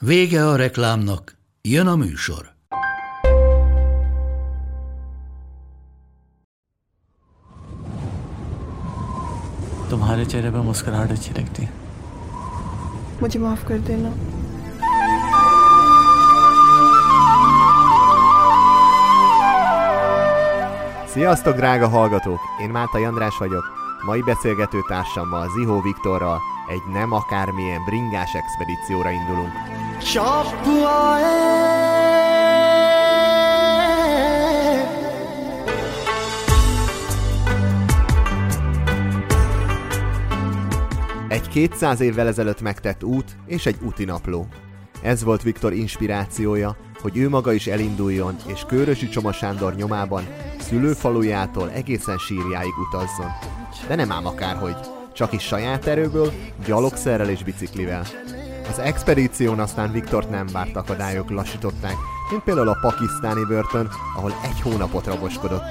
Vége a reklámnak, jön a műsor. तुम्हारे चेहरे पे मुस्कुराहट अच्छी लगती है मुझे माफ कर देना Sziasztok, drága hallgatók! Én Máta András vagyok. Mai beszélgető társammal, Zihó Viktorral egy nem akármilyen bringás expedícióra indulunk. Egy 200 évvel ezelőtt megtett út és egy úti napló. Ez volt Viktor inspirációja, hogy ő maga is elinduljon, és Körösi Csoma Sándor nyomában szülőfalujától egészen sírjáig utazzon. De nem ám akárhogy, csak is saját erőből, gyalogszerrel és biciklivel. Az expedíción aztán Viktort nem várt akadályok lassították, mint például a pakisztáni börtön, ahol egy hónapot raboskodott.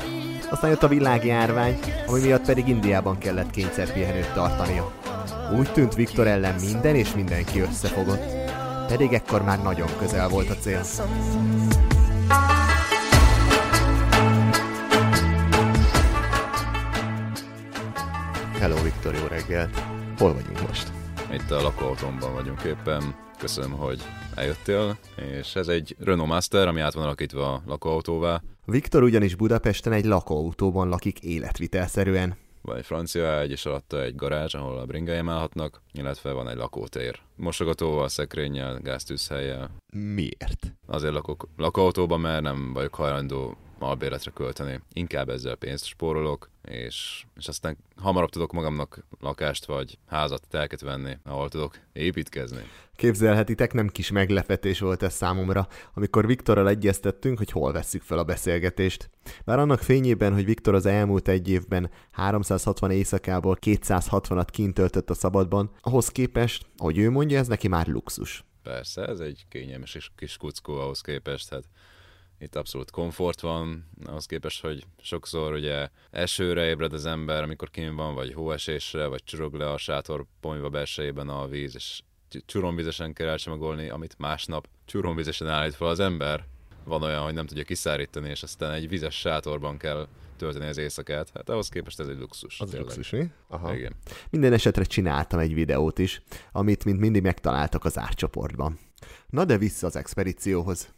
Aztán jött a világjárvány, ami miatt pedig Indiában kellett kényszerpihenőt tartania. Úgy tűnt Viktor ellen minden és mindenki összefogott. Pedig ekkor már nagyon közel volt a cél. Hello Viktor, jó reggelt! Hol vagyunk most? Itt a lakóautómban vagyunk éppen. Köszönöm, hogy eljöttél, és ez egy Renault Master, ami át van alakítva a lakóautóvá. Viktor ugyanis Budapesten egy lakóautóban lakik életvitelszerűen. Van egy francia egy, és alatta egy garázs, ahol a bringáim állhatnak, illetve van egy lakótér. Mosogatóval, szekrényel, gáztűzhelyjel. Miért? Azért lakok lakóautóban, mert nem vagyok hajlandó albérletre költeni. Inkább ezzel pénzt spórolok, és, és aztán hamarabb tudok magamnak lakást vagy házat, telket venni, ahol tudok építkezni. Képzelhetitek, nem kis meglepetés volt ez számomra, amikor Viktorral egyeztettünk, hogy hol vesszük fel a beszélgetést. Bár annak fényében, hogy Viktor az elmúlt egy évben 360 éjszakából 260-at kint töltött a szabadban, ahhoz képest, ahogy ő mondja, ez neki már luxus. Persze, ez egy kényelmes és kis kuckó ahhoz képest, hát itt abszolút komfort van, ahhoz képest, hogy sokszor ugye esőre ébred az ember, amikor kim van, vagy hóesésre, vagy csurog le a sátor ponyva belsejében a víz, és csuromvizesen kell elcsomagolni, amit másnap csuromvizesen állít fel az ember. Van olyan, hogy nem tudja kiszárítani, és aztán egy vizes sátorban kell tölteni az éjszakát. Hát ahhoz képest ez egy luxus. Az tényleg. luxus, mi? Aha. Igen. Minden esetre csináltam egy videót is, amit mint mindig megtaláltak az árcsoportban. Na de vissza az expedícióhoz.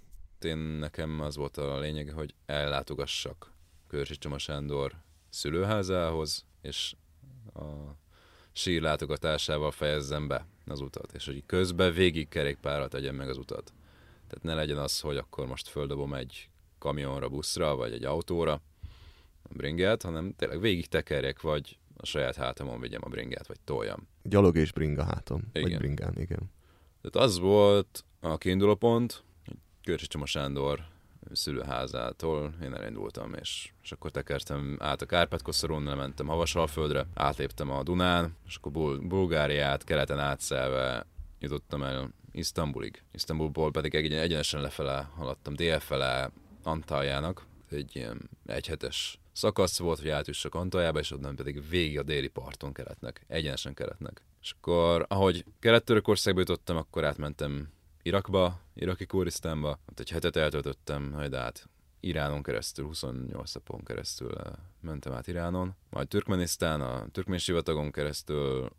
Én nekem az volt a lényeg, hogy ellátogassak Körsi Csoma Sándor szülőházához, és a sír látogatásával fejezzem be az utat, és hogy közben végig kerékpárral tegyem meg az utat. Tehát ne legyen az, hogy akkor most földobom egy kamionra, buszra, vagy egy autóra a bringát, hanem tényleg végig tekerjek, vagy a saját hátamon vigyem a bringát, vagy toljam. Gyalog és bringa. Vagy Igen. bringán, igen. Tehát az volt a kiinduló pont, Körcsi Csoma Sándor szülőházától én elindultam, és, és akkor tekertem át a Kárpát-koszorún, lementem Havasalföldre, átléptem a Dunán, és akkor Bul- Bulgáriát keleten átszelve jutottam el Isztambulig. Isztambulból pedig egy- egyenesen lefele haladtam dél fele Antaljának, egy ilyen egyhetes szakasz volt, hogy átjussak Antaljába, és onnan pedig végig a déli parton keletnek, egyenesen keletnek. És akkor, ahogy Kelet-Törökországba jutottam, akkor átmentem Irakba, iraki Kurisztánba, ott egy hetet eltöltöttem, majd át Iránon keresztül, 28 napon keresztül eh, mentem át Iránon, majd Türkmenisztán, a türkmén sivatagon keresztül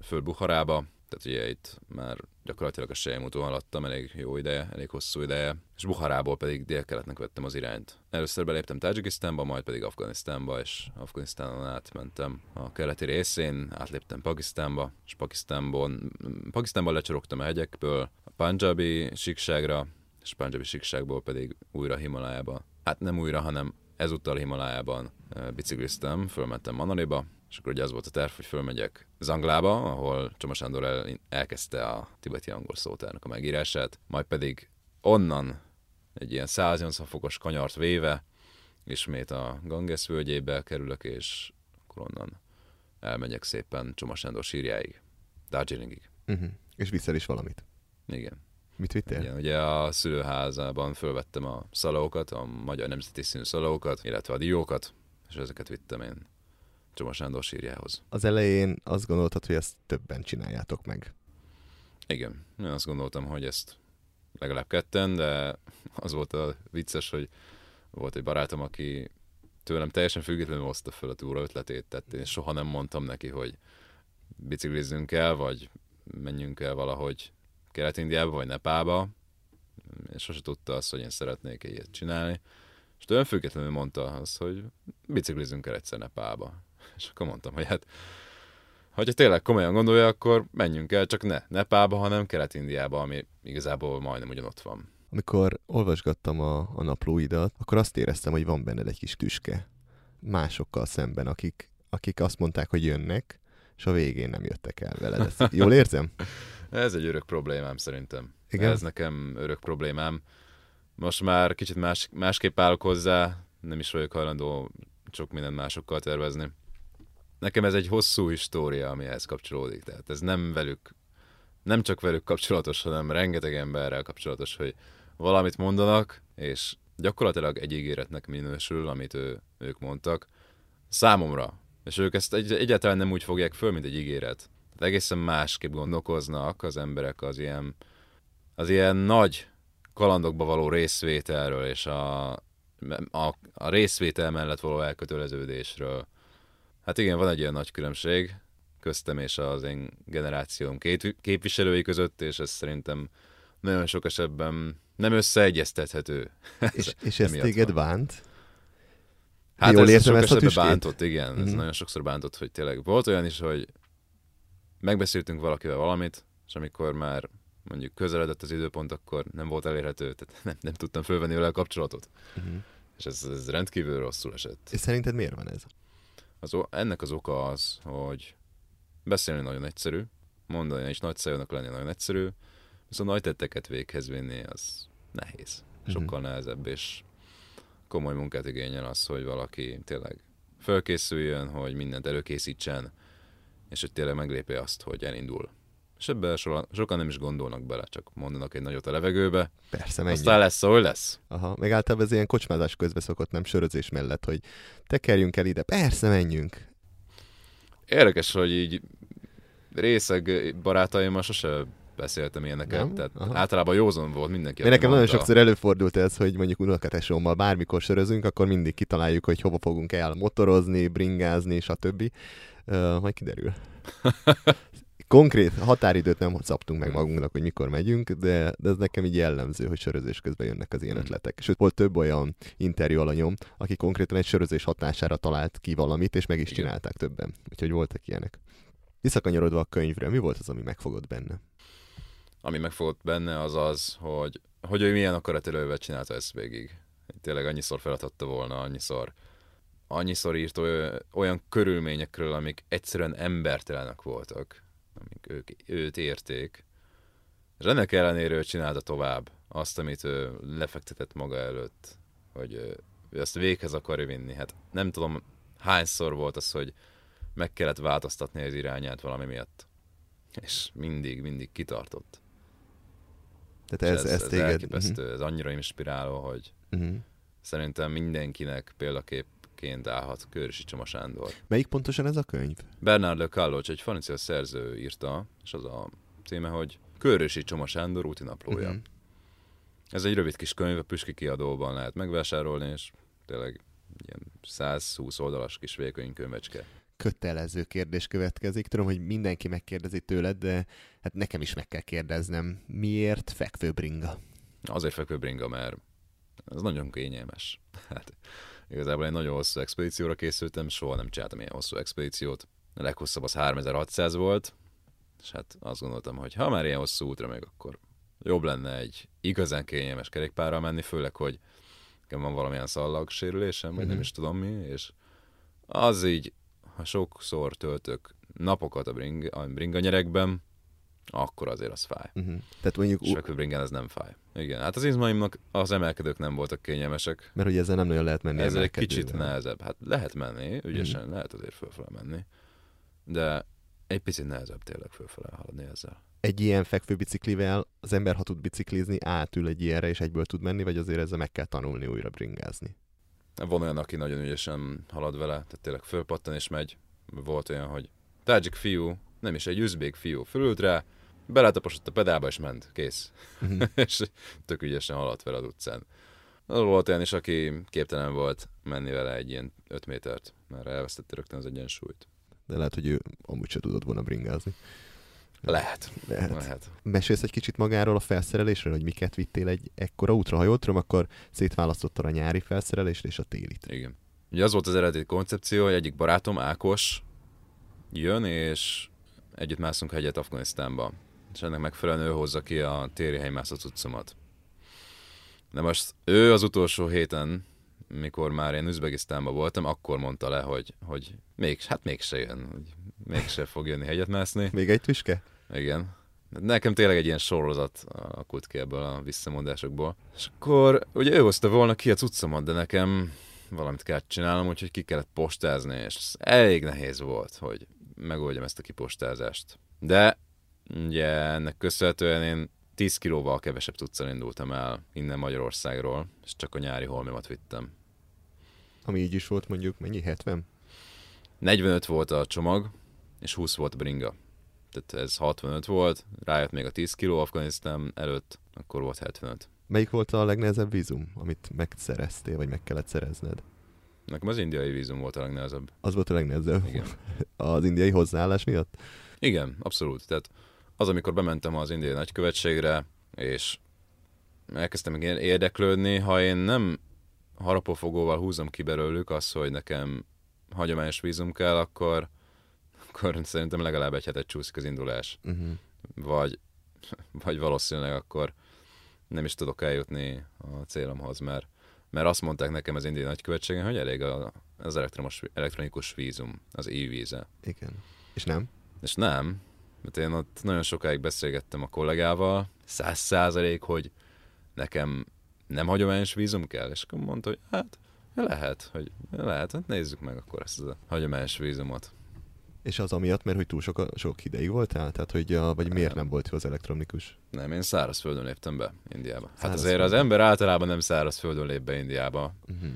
föl Buharába, tehát ugye itt már gyakorlatilag a sejemúton haladtam elég jó ideje, elég hosszú ideje, és Buharából pedig délkeletnek vettem az irányt. Először beléptem Tajikisztánba, majd pedig Afganisztánba, és Afganisztánon átmentem a keleti részén, átléptem Pakisztánba, és Pakisztánból, Pakisztánban lecsorogtam a hegyekből a Punjabi síkságra, és Punjabi síkságból pedig újra Himalájába. Hát nem újra, hanem ezúttal Himalájában eh, bicikliztem, fölmentem Manaliba, És akkor ugye az volt a terv, hogy fölmegyek Zanglába, ahol Csoma Sándor el, elkezdte a tibeti angol szótárnak a megírását, majd pedig onnan egy ilyen 180 fokos kanyart véve, ismét a Ganges völgyébe kerülök, és akkor onnan elmegyek szépen Csoma Sándor sírjáig, Darjeelingig. Uh-huh. És viszel is valamit. Igen. Mit vittél? Igen, ugye a szülőházában fölvettem a szalaókat, a magyar nemzeti színű szalaókat, illetve a diókat, és ezeket vittem én Csoma Sándor sírjához. Az elején azt gondoltad, hogy ezt többen csináljátok meg. Igen, én azt gondoltam, hogy ezt legalább ketten, de az volt a vicces, hogy volt egy barátom, aki tőlem teljesen függetlenül hozta föl a túra ötletét, tehát én soha nem mondtam neki, hogy biciklizzünk el, vagy menjünk el valahogy Kelet-Indiába, vagy Nepába, és sose tudta azt, hogy én szeretnék ilyet csinálni. És tőlem függetlenül mondta azt, hogy biciklizünk el egyszer Nepába. És akkor mondtam, hogy hát, ha tényleg komolyan gondolja, akkor menjünk el, csak ne Nepába, hanem Kelet-Indiába, ami igazából majdnem ugyanott van. Amikor olvasgattam a, a naplóidat, akkor azt éreztem, hogy van benned egy kis tüske. Másokkal szemben, akik, akik azt mondták, hogy jönnek, és a végén nem jöttek el veled. Ezt jól érzem? Ez egy örök problémám szerintem. Igen? Ez nekem örök problémám. Most már kicsit más, másképp állok hozzá, nem is vagyok hajlandó sok mindent másokkal tervezni. Nekem ez egy hosszú história, ami ehhez kapcsolódik. Tehát ez nem velük, nem csak velük kapcsolatos, hanem rengeteg emberrel kapcsolatos, hogy valamit mondanak, és gyakorlatilag egy ígéretnek minősül, amit ő, ők mondtak, számomra. És ők ezt egy, egyáltalán nem úgy fogják föl, mint egy ígéret. Tehát egészen másképp gondolkoznak az emberek az ilyen, az ilyen nagy kalandokba való részvételről, és a, a, a részvétel mellett való elköteleződésről. Hát igen, van egy ilyen nagy különbség köztem és az én generációm két képviselői között, és ez szerintem nagyon sok esetben nem összeegyeztethető. És, és ez téged van. bánt? Hát Jól ez értem sok ezt esetben bántott, igen. Mm-hmm. Ez nagyon sokszor bántott, hogy tényleg volt olyan is, hogy megbeszéltünk valakivel valamit, és amikor már mondjuk közeledett az időpont, akkor nem volt elérhető, tehát nem, nem tudtam fölvenni vele a kapcsolatot. Uh-huh. És ez, ez rendkívül rosszul esett. És szerinted miért van ez? Az, ennek az oka az, hogy beszélni nagyon egyszerű, mondani és nagy lenni nagyon egyszerű, viszont nagy tetteket véghez vinni az nehéz. Mhm. Sokkal uh-huh. nehezebb, és komoly munkát igényel az, hogy valaki tényleg fölkészüljön, hogy mindent előkészítsen, és hogy tényleg meglépi azt, hogy elindul. És ebben so, sokan nem is gondolnak bele, csak mondanak egy nagyot a levegőbe. Persze, mennyi. Aztán lesz, ahogy lesz. Aha, meg általában ez ilyen kocsmázás közben szokott, nem sörözés mellett, hogy tekerjünk el ide, persze, menjünk. Érdekes, hogy így részeg barátaimmal sose beszéltem ilyeneket, nem? tehát Aha. általában józon volt mindenki. Mert nekem nagyon sokszor előfordult ez, hogy mondjuk unokatesommal bármikor sörözünk, akkor mindig kitaláljuk, hogy hova fogunk el motorozni, bringázni, stb. Uh, majd kiderül. Konkrét határidőt nem szabtunk meg magunknak, hogy mikor megyünk, de, de ez nekem így jellemző, hogy sörözés közben jönnek az ilyen hmm. ötletek. Sőt, volt több olyan interjú alanyom, aki konkrétan egy sörözés hatására talált ki valamit, és meg is csinálták többen. Úgyhogy voltak ilyenek. Visszakanyarodva a könyvre, mi volt az, ami megfogott benne? Ami megfogott benne az az, hogy, hogy ő milyen akaratelővel csinálta ezt végig. Tényleg annyiszor feladhatta volna, annyiszor annyiszor írt olyan körülményekről, amik egyszerűen embertelenek voltak, amik ők, őt érték. És ennek ellenére ő csinálta tovább azt, amit ő lefektetett maga előtt, hogy ő ezt véghez akarja vinni. Hát nem tudom, hányszor volt az, hogy meg kellett változtatni az irányát valami miatt. És mindig, mindig kitartott. Tehát ez, ez, ez, ez téged... elképesztő, uh-huh. ez annyira inspiráló, hogy uh-huh. szerintem mindenkinek példakép szerzőként állhat Körösi Csoma Sándor. Melyik pontosan ez a könyv? Bernard Le Callocs, egy francia szerző írta, és az a címe, hogy Körösi Csoma Sándor úti naplója. Uh-huh. Ez egy rövid kis könyv, a Püski kiadóban lehet megvásárolni, és tényleg ilyen 120 oldalas kis vékony könyvecske kötelező kérdés következik. Tudom, hogy mindenki megkérdezi tőled, de hát nekem is meg kell kérdeznem, miért fekvőbringa? Azért fekvőbringa, mert ez nagyon kényelmes. Hát Igazából egy nagyon hosszú expedícióra készültem, soha nem csináltam ilyen hosszú expedíciót. A leghosszabb az 3600 volt, és hát azt gondoltam, hogy ha már ilyen hosszú útra meg, akkor jobb lenne egy igazán kényelmes kerékpárral menni, főleg, hogy nekem van valamilyen sérülésem, vagy mm-hmm. nem mhm. is tudom mi, és az így ha sokszor töltök napokat a, bring, a bringanyerekben, akkor azért az fáj. Uh-huh. Tehát mondjuk, És fekvőbringen ez nem fáj. Igen, hát az izmaimnak az emelkedők nem voltak kényelmesek. mert hogy ezzel nem nagyon lehet menni. Ez egy kicsit nehezebb. Hát lehet menni, ügyesen, mm. lehet azért fölfele menni. De egy picit nehezebb tényleg fölfele haladni ezzel. Egy ilyen fekvőbiciklivel az ember, ha tud biciklizni, átül egy ilyenre, és egyből tud menni, vagy azért ezzel meg kell tanulni újra bringázni. Van olyan, aki nagyon ügyesen halad vele, tehát tényleg fölpattan és megy. Volt olyan, hogy tadzsik fiú, nem is egy üzbék fiú, fölült rá, beletaposott a pedálba és ment, kész. Mhm. és tök ügyesen haladt vele az utcán. Volt olyan is, aki képtelen volt menni vele egy ilyen 5 métert, mert elvesztette rögtön az egyensúlyt. De lehet, hogy ő amúgy se tudott volna bringázni. Lehet. Lehet. Lehet. Mesélsz egy kicsit magáról a felszerelésről, hogy miket vittél egy ekkora útra, ha jól tudom, akkor szétválasztottad a nyári felszerelést és a télit. Igen. Ugye az volt az eredeti koncepció, hogy egyik barátom, Ákos, jön, és együtt mászunk hegyet Afganisztánba. És ennek megfelelően ő hozza ki a téri helymászat cuccomat. De most ő az utolsó héten, mikor már én Üzbegisztánban voltam, akkor mondta le, hogy, hogy még, hát mégse jön, hogy mégse fog jönni hegyet mászni. Még egy tüske? Igen. Nekem tényleg egy ilyen sorozat alakult ki ebből a visszamondásokból. És akkor ugye ő hozta volna ki a cuccomat, de nekem valamit kellett csinálnom, úgyhogy ki kellett postázni, és elég nehéz volt, hogy megoldjam ezt a kipostázást. De ugye ennek köszönhetően én 10 kilóval kevesebb cuccal indultam el innen Magyarországról, és csak a nyári holmimat vittem. Ami így is volt mondjuk, mennyi? 70? 45 volt a csomag, és 20 volt a bringa. Tehát ez 65 volt, rájött még a 10 kiló Afganisztán előtt, akkor volt 75. Melyik volt a legnehezebb vízum, amit megszereztél, vagy meg kellett szerezned? Nekem az indiai vízum volt a legnehezebb. Az volt a legnehezebb? Igen. Az indiai hozzáállás miatt? Igen, abszolút. Tehát az, amikor bementem az indiai nagykövetségre, és elkezdtem meg érdeklődni, ha én nem harapófogóval húzom ki belőlük azt, hogy nekem hagyományos vízum kell, akkor, akkor szerintem legalább egy hetet csúszik az indulás. Uh-huh. Vagy, vagy valószínűleg akkor nem is tudok eljutni a célomhoz, mert, mert azt mondták nekem az indiai nagykövetségen, hogy elég a, az elektromos, elektronikus vízum, az e-víze. Igen. És nem? És nem, mert én ott nagyon sokáig beszélgettem a kollégával, száz százalék, hogy nekem nem hagyományos vízum kell, és akkor mondta, hogy hát lehet, hogy lehet, hát nézzük meg akkor ezt a hagyományos vízumot. És az amiatt, mert hogy túl sok, sok ideig voltál? Tehát, hogy a, vagy miért nem volt jó az elektronikus? Nem, én szárazföldön léptem be Indiába. Hát Szárazföldön. azért az ember általában nem szárazföldön lép be Indiába. Uh-huh.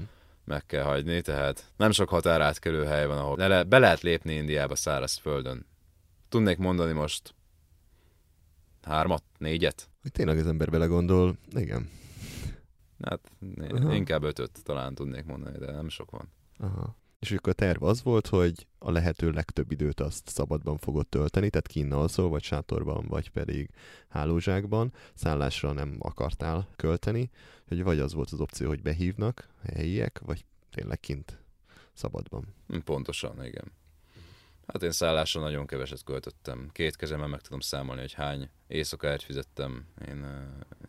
Meg kell hagyni, tehát nem sok határátkelő hely van, ahol le, be lehet lépni Indiába szárazföldön. Tudnék mondani most hármat, négyet? Hogy tényleg az ember belegondol, igen. Hát né- Aha. inkább ötöt talán tudnék mondani, de nem sok van. Aha. És akkor a terv az volt, hogy a lehető legtöbb időt azt szabadban fogod tölteni, tehát kinn alszol, vagy sátorban, vagy pedig hálózsákban. Szállásra nem akartál költeni, hogy vagy az volt az opció, hogy behívnak helyiek, vagy tényleg kint szabadban. Hm, Pontosan, igen. Hát én szállásra nagyon keveset költöttem. Két kezemmel meg tudom számolni, hogy hány éjszakáért fizettem én uh,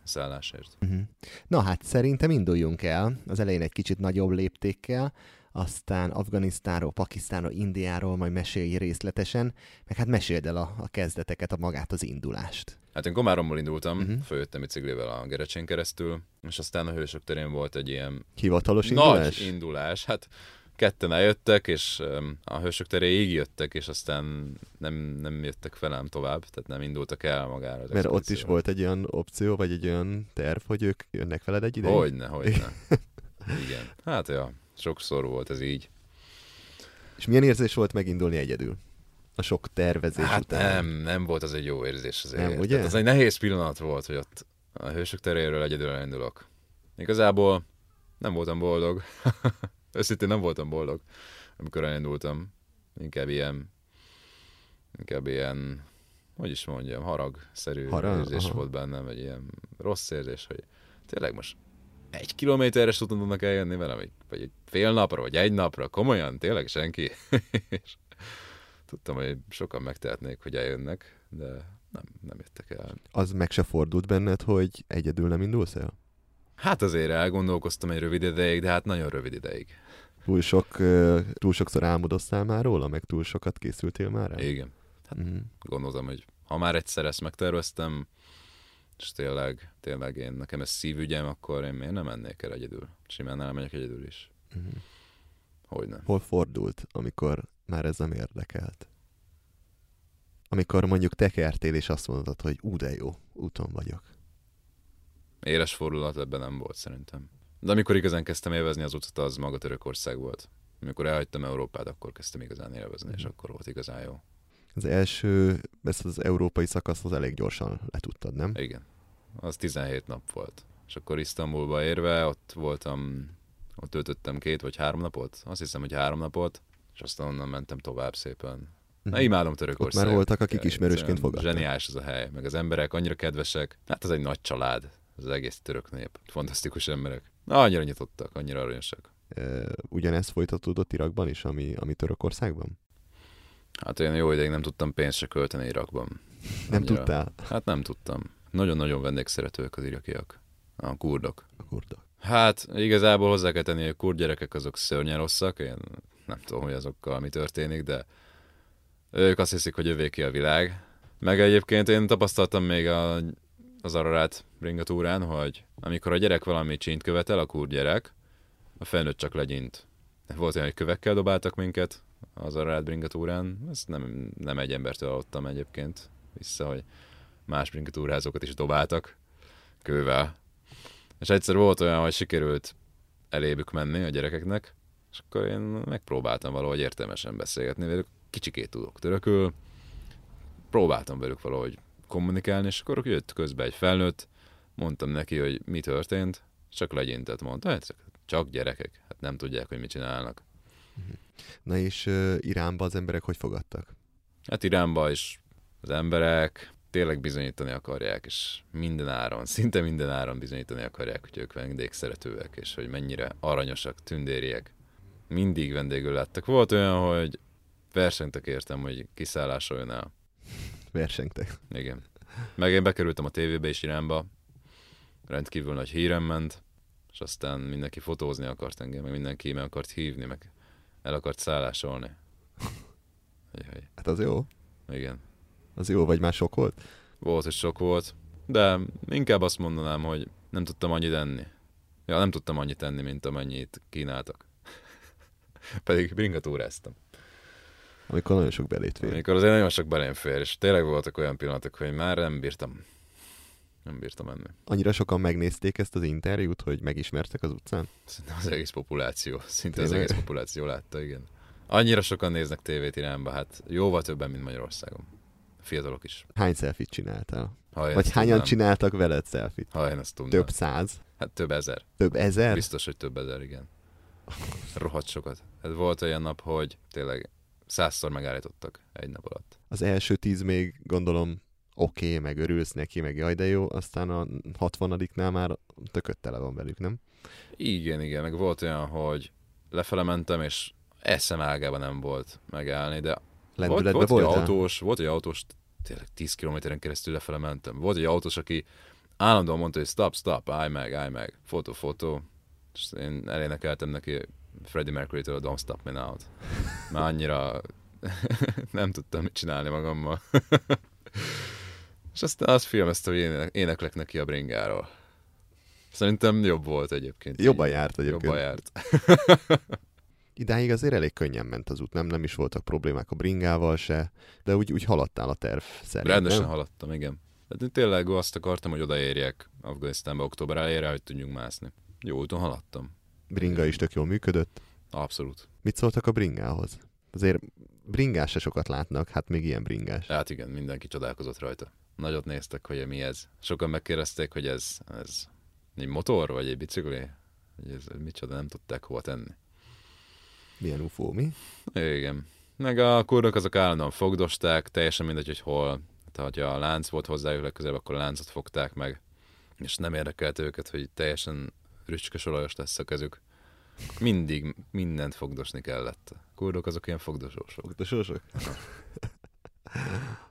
szállásért. Uh-huh. Na hát szerintem induljunk el, az elején egy kicsit nagyobb léptékkel, aztán Afganisztánról, Pakisztánról, Indiáról majd mesélj részletesen, meg hát meséld el a, a kezdeteket, a magát az indulást. Hát én Komáromból indultam, Mhm. uh-huh. följöttem biciklivel a Gerecsén keresztül, és aztán a Hősök terén volt egy ilyen Hivatalos indulás? nagy indulás. Hát ketten eljöttek, és a Hősök teréig jöttek, és aztán nem, nem jöttek velem tovább, tehát nem indultak el magára. Mert ott is expedícióra. volt egy olyan opció, vagy egy olyan terv, hogy ők jönnek veled egy ideig? Hogyne, hogyne. Igen. Hát ja, sokszor volt ez így. És milyen érzés volt megindulni egyedül? A sok tervezés Hát után. nem, nem volt az egy jó érzés azért. Nem, ugye? Tehát az egy nehéz pillanat volt, hogy ott a hősök teréről egyedül elindulok. Igazából nem voltam boldog. Őszintén nem voltam boldog, amikor elindultam. Inkább ilyen, inkább ilyen, hogy is mondjam, haragszerű Harag? érzés Aha. volt bennem, vagy ilyen rossz érzés, hogy tényleg most egy kilométeres úton tudnak eljönni velem, vagy, vagy egy fél napra, vagy egy napra, komolyan, tényleg senki. És tudtam, hogy sokan megtehetnék, hogy eljönnek, de nem, nem jöttek el. Az meg se fordult benned, hogy egyedül nem indulsz el? Hát azért elgondolkoztam egy rövid ideig, de hát nagyon rövid ideig. Túl, sok, túl sokszor álmodoztál már róla, meg túl sokat készültél már rá? Igen. Hát Mhm. gondoltam, hogy ha már egyszer ezt megterveztem, és tényleg, tényleg én, nekem ez szívügyem, akkor én miért nem mennék el egyedül? Simán elmegyek egyedül is. Mhm. Hogy nem. Hol fordult, amikor már ez nem érdekelt? Amikor mondjuk tekertél, és azt mondod, hogy ú, de jó, úton vagyok. Éles fordulat ebben nem volt szerintem. De amikor igazán kezdtem élvezni az utat, az maga Törökország volt. Amikor elhagytam Európát, akkor kezdtem igazán élvezni, és akkor volt igazán jó. Az első, ezt az európai szakaszt az elég gyorsan letudtad, nem? Igen. Az 17 nap volt. És akkor Isztambulba érve, ott voltam, ott töltöttem két vagy három napot. Azt hiszem, hogy három napot, és aztán onnan mentem tovább szépen. Na, imádom Törökországot. Mhm. Ott már voltak, akik ismerősként fogadtak. Zseniális ez a hely, meg az emberek annyira kedvesek. Hát az egy nagy család, az egész török nép. Fantasztikus emberek. Na, annyira nyitottak, annyira aranyosak. Ö, Ugyanezt folytatódott Irakban is, ami, ami Törökországban? Hát én jó ideig nem tudtam pénzt se költeni Irakban. Nem Annyira- tudtál? Hát nem tudtam. Nagyon-nagyon vendégszeretőek az irakiak. A kurdok. A kurdok. Hát igazából hozzá kell tenni, hogy a kurd gyerekek azok szörnyen rosszak, én nem tudom, hogy azokkal mi történik, de ők azt hiszik, hogy övéki a világ. Meg egyébként én tapasztaltam még a, az Ararat ringatúrán, hogy amikor a gyerek valami csint követel, a kurd gyerek, a felnőtt csak legyint. Volt olyan, hogy kövekkel dobáltak minket az Ararat bringatúrán, ezt nem, nem egy embertől hallottam egyébként vissza, hogy más bringatúrázókat is dobáltak kővel. És egyszer volt olyan, hogy sikerült elébük menni a gyerekeknek, és akkor én megpróbáltam valahogy értelmesen beszélgetni velük. Kicsikét tudok törökül, próbáltam velük valahogy kommunikálni, és akkor jött közbe egy felnőtt, mondtam neki, hogy mi történt, csak legyintett, mondta, hát csak gyerekek, hát nem tudják, hogy mit csinálnak. Na és uh, Iránba az emberek hogy fogadtak? Hát Iránba is az emberek tényleg bizonyítani akarják, és minden áron, szinte minden áron bizonyítani akarják, hogy ők vendégszeretőek, és hogy mennyire aranyosak, tündériek. Mindig vendégül lettek. Volt olyan, hogy versenytek értem, hogy kiszállásoljon el. Versengtek. Igen. Meg én bekerültem a tévébe is Iránba, rendkívül nagy hírem ment, és aztán mindenki fotózni akart engem, meg mindenki meg akart hívni, meg el akart szállásolni. Hát az jó. igen. Az jó, vagy már sok volt? Volt, hogy sok volt, de inkább azt mondanám, hogy nem tudtam annyit enni. Ja, nem tudtam annyit enni, mint amennyit kínáltak. Pedig bringatúráztam. Amikor nagyon sok belét fér. Amikor azért nagyon sok belém fér, és tényleg voltak olyan pillanatok, hogy már nem bírtam. Nem bírtam enni. Annyira sokan megnézték ezt az interjút, hogy megismertek az utcán? Szerintem az egész populáció, szinte az Tényleg? egész populáció látta, igen. Annyira sokan néznek tévét Iránba, hát jóval többen, mint Magyarországon. Fiatalok is. Hány selfit csináltál? Ha Vagy hányan tudnám. csináltak veled selfit? Ha én ezt tudnám. Több száz? Hát több ezer. Több ezer? Biztos, hogy több ezer, igen. Rohadt sokat. Hát volt olyan nap, hogy tényleg százszor megállítottak egy nap alatt. Az első tíz még gondolom oké, okay, meg örülsz neki, meg jaj de jó, aztán a hatvanadiknál már tököt tele van velük, nem? Igen, igen, meg volt olyan, hogy lefele mentem, és eszem ágában nem volt megállni, de volt, Lendületbe volt, egy voltál? autós, volt egy autós, tényleg 10 kilométeren keresztül lefele mentem. Volt egy autós, aki állandóan mondta, hogy stop, stop, állj meg, állj meg, fotó, fotó. És én elénekeltem neki Freddie Mercury-től Don't Stop Me Now-t. Már annyira nem tudtam mit csinálni magammal. És aztán azt filmezte, hogy ének, éneklek neki a bringáról. Szerintem jobb volt egyébként. Jobban járt egyébként. Jobban járt. Idáig azért elég könnyen ment az út, nem, nem is voltak problémák a bringával se, de úgy, úgy haladtál a terv szerint. Rendesen nem? haladtam, igen. Tehát én tényleg azt akartam, hogy odaérjek Afganisztánba október elejére, hogy tudjunk mászni. Jó úton haladtam. Bringa is tök jól működött. Abszolút. Mit szóltak a bringához? Azért bringás se sokat látnak, hát még ilyen bringás. Hát igen, mindenki csodálkozott rajta. Nagyot néztek, hogy mi ez. Sokan megkérdezték, hogy ez, ez egy motor, vagy egy bicikli? Hogy ez micsoda, nem tudták hova tenni. Milyen ufó, mi? Igen. Meg a kurdok azok állandóan fogdosták, teljesen mindegy, hogy hol. Tehát, ha a lánc volt hozzájuk legközelebb, akkor a láncot fogták meg. És nem érdekelt őket, hogy teljesen rücskös olajos lesz a kezük. Mindig mindent fogdosni kellett. A kurdok azok ilyen fogdosósok. Fogdosósok?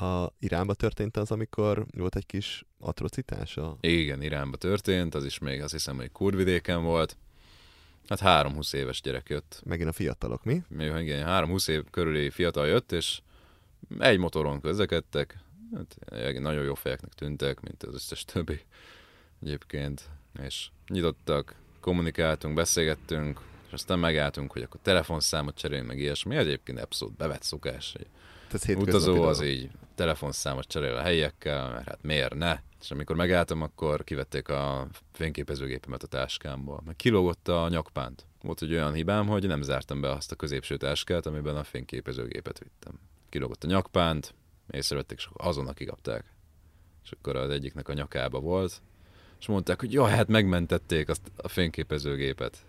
A Iránba történt az, amikor volt egy kis atrocitása? Igen, Iránba történt, az is még azt hiszem, hogy kurdvidéken volt. Hát három-húsz éves gyerek jött. Megint a fiatalok, mi? Mi, igen, három-húsz év körüli fiatal jött, és egy motoron közlekedtek. Hát nagyon jó fejeknek tűntek, mint az összes többi egyébként. És nyitottak, kommunikáltunk, beszélgettünk, és aztán megálltunk, hogy akkor telefonszámot cseréljünk, meg ilyesmi. Egyébként abszolút bevett szokás. Ez utazó az így telefonszámot cserél a helyiekkel, mert hát miért ne? És amikor megálltam, akkor kivették a fényképezőgépemet a táskámból. Meg kilógott a nyakpánt. Volt egy olyan hibám, hogy nem zártam be azt a középső táskát, amiben a fényképezőgépet vittem. Kilógott a nyakpánt, észrevették, és akkor azonnal kikapták. És akkor az egyiknek a nyakába volt, és mondták, hogy jaj, hát megmentették azt a fényképezőgépet.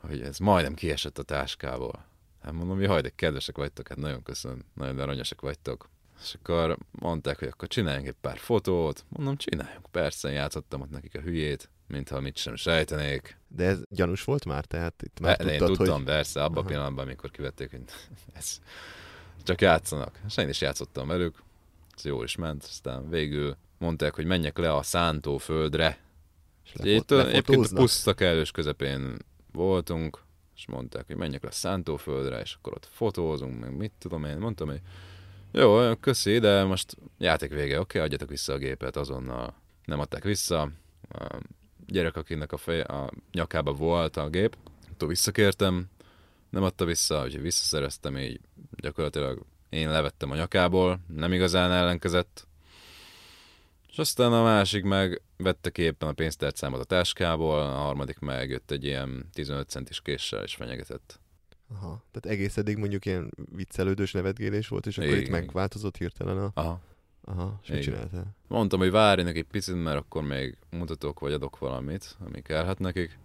Hogy ez majdnem kiesett a táskából. Hát mondom, jaj, de kedvesek vagytok, hát nagyon köszönöm, nagyon aranyosak vagytok. És akkor mondták, hogy akkor csináljunk egy pár fotót. Mondom, csináljunk, persze, játszottam ott nekik a hülyét, mintha mit sem sejtenék. De ez gyanús volt már? Tehát itt már Már tudtad, én tudtam, hogy... persze, abban a pillanatban, amikor kivették, hogy ez csak játszanak. És én is játszottam velük, ez jó is ment, aztán végül mondták, hogy menjek le a szántóföldre. Lefo- Itt egyébként a puszta kellős közepén voltunk, és mondták, hogy menjek le a szántóföldre, és akkor ott fotózunk, meg mit tudom én. Mondtam, hogy jó, köszi, de most játék vége, oké, adjatok vissza a gépet azonnal. Nem adták vissza. A gyerek, akinek a, fej, a nyakába volt a gép, attól visszakértem, nem adta vissza, úgyhogy visszaszereztem, így gyakorlatilag én levettem a nyakából, nem igazán ellenkezett. És aztán a másik meg vette ki éppen a pénztárcámat a táskából, a harmadik meg jött egy ilyen 15 centis késsel és fenyegetett. Aha. Tehát egész eddig mondjuk ilyen viccelődős nevetgélés volt, és akkor itt Igen. megváltozott hirtelen a... Aha. Aha, és mit Igen. csináltál? Mondtam, hogy várjanak egy picit, mert akkor még mutatok vagy adok valamit, ami kellhet nekik.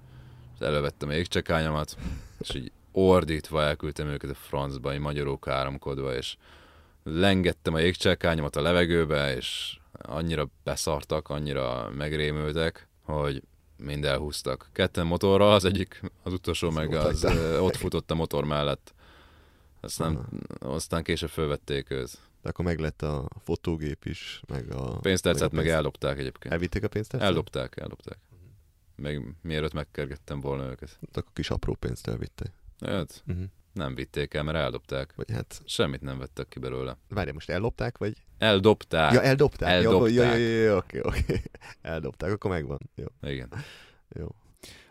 És elővettem a jégcsekányomat, és így ordítva elküldtem őket a francba, így magyarul káromkodva, és lengettem a jégcsekányomat a levegőbe, és annyira beszartak, annyira megrémültek, hogy mind elhúztak. Ketten motorral, az egyik, az utolsó meg az ott futott a motor mellett. Aztán, aztán később fölvették őt. De akkor meg lett a fotógép is, meg a... Pénztárcát meg pénzt- eldobták egyébként. Elvitték a pénztárcát? Eldobták, eldobták. Még mielőtt megkergettem volna őket. Akkor kis apró pénzt elvitték. Hát, Uh-huh. nem vitték el, mert eldobták. Vagy hát... Semmit nem vettek ki belőle. Várj, most ellopták, vagy? Eldobták. Ja, eldobták. Eldobták. Ja, ja, ja, ja, oké, oké. Eldobták, akkor megvan. Jó, Igen. jó.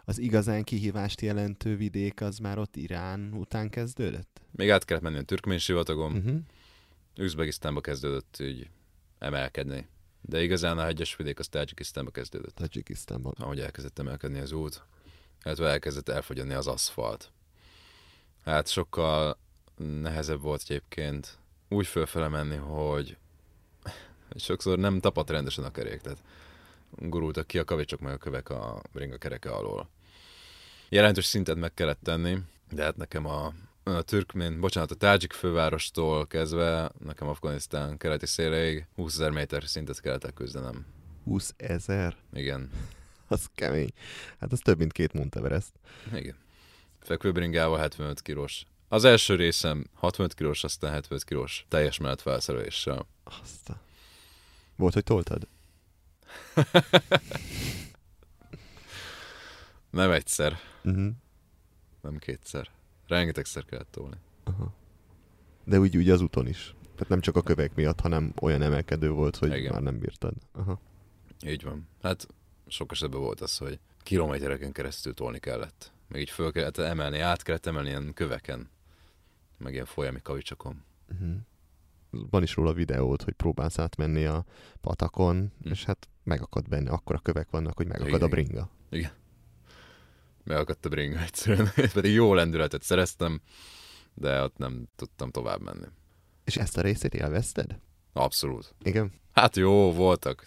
Az igazán kihívást jelentő vidék az már ott Irán után kezdődött? Még át kellett menni a türkmén sivatagon. Uh-huh. Üzbegisztánba kezdődött így emelkedni. De igazán a hegyes vidék az Tajikisztánba kezdődött. Tajikisztánban. Ahogy elkezdett emelkedni az út, illetve elkezdett elfogyani az aszfalt. Hát sokkal nehezebb volt egyébként úgy fölfele menni, hogy sokszor nem tapadt rendesen a kerék, tehát gurultak ki a kavicsok meg a kövek a bringa kereke alól. Jelentős szintet meg kellett tenni, de hát nekem a, a türkmén, bocsánat, a Tajik fővárostól kezdve, nekem Afganisztán keleti széleig 20 ezer méter szintet kellett elküzdenem. 20 ezer? Igen, Az kemény. Hát az több, mint két Monteverest. igen. Fekvőbringával 75 kilós. Az első részem 65 kilós, aztán 75 kilós teljes mellett felszereléssel. Azt a... Volt, hogy toltad? Nem egyszer, Uh-huh. nem kétszer. Rengetegszer kellett tolni. Aha. De úgy, úgy az úton is. Tehát nem csak a kövek miatt, hanem olyan emelkedő volt, hogy Igen. már nem bírtad. Aha. Így van. Hát sok esetben volt az, hogy kilométereken keresztül tolni kellett. Még így föl kellett emelni, át kellett emelni ilyen köveken. Meg ilyen folyami kavicsokon. Uh-huh. Van is róla videót, hogy próbálsz átmenni a patakon, Hm. és hát megakad benne, akkora kövek vannak, hogy megakad Igen, a igen. bringa. Megakadt a bringa egyszerűen. Pedig jó lendületet szereztem, de ott nem tudtam tovább menni. És ezt a részét élvezted? Abszolút. Igen? Hát jó, voltak.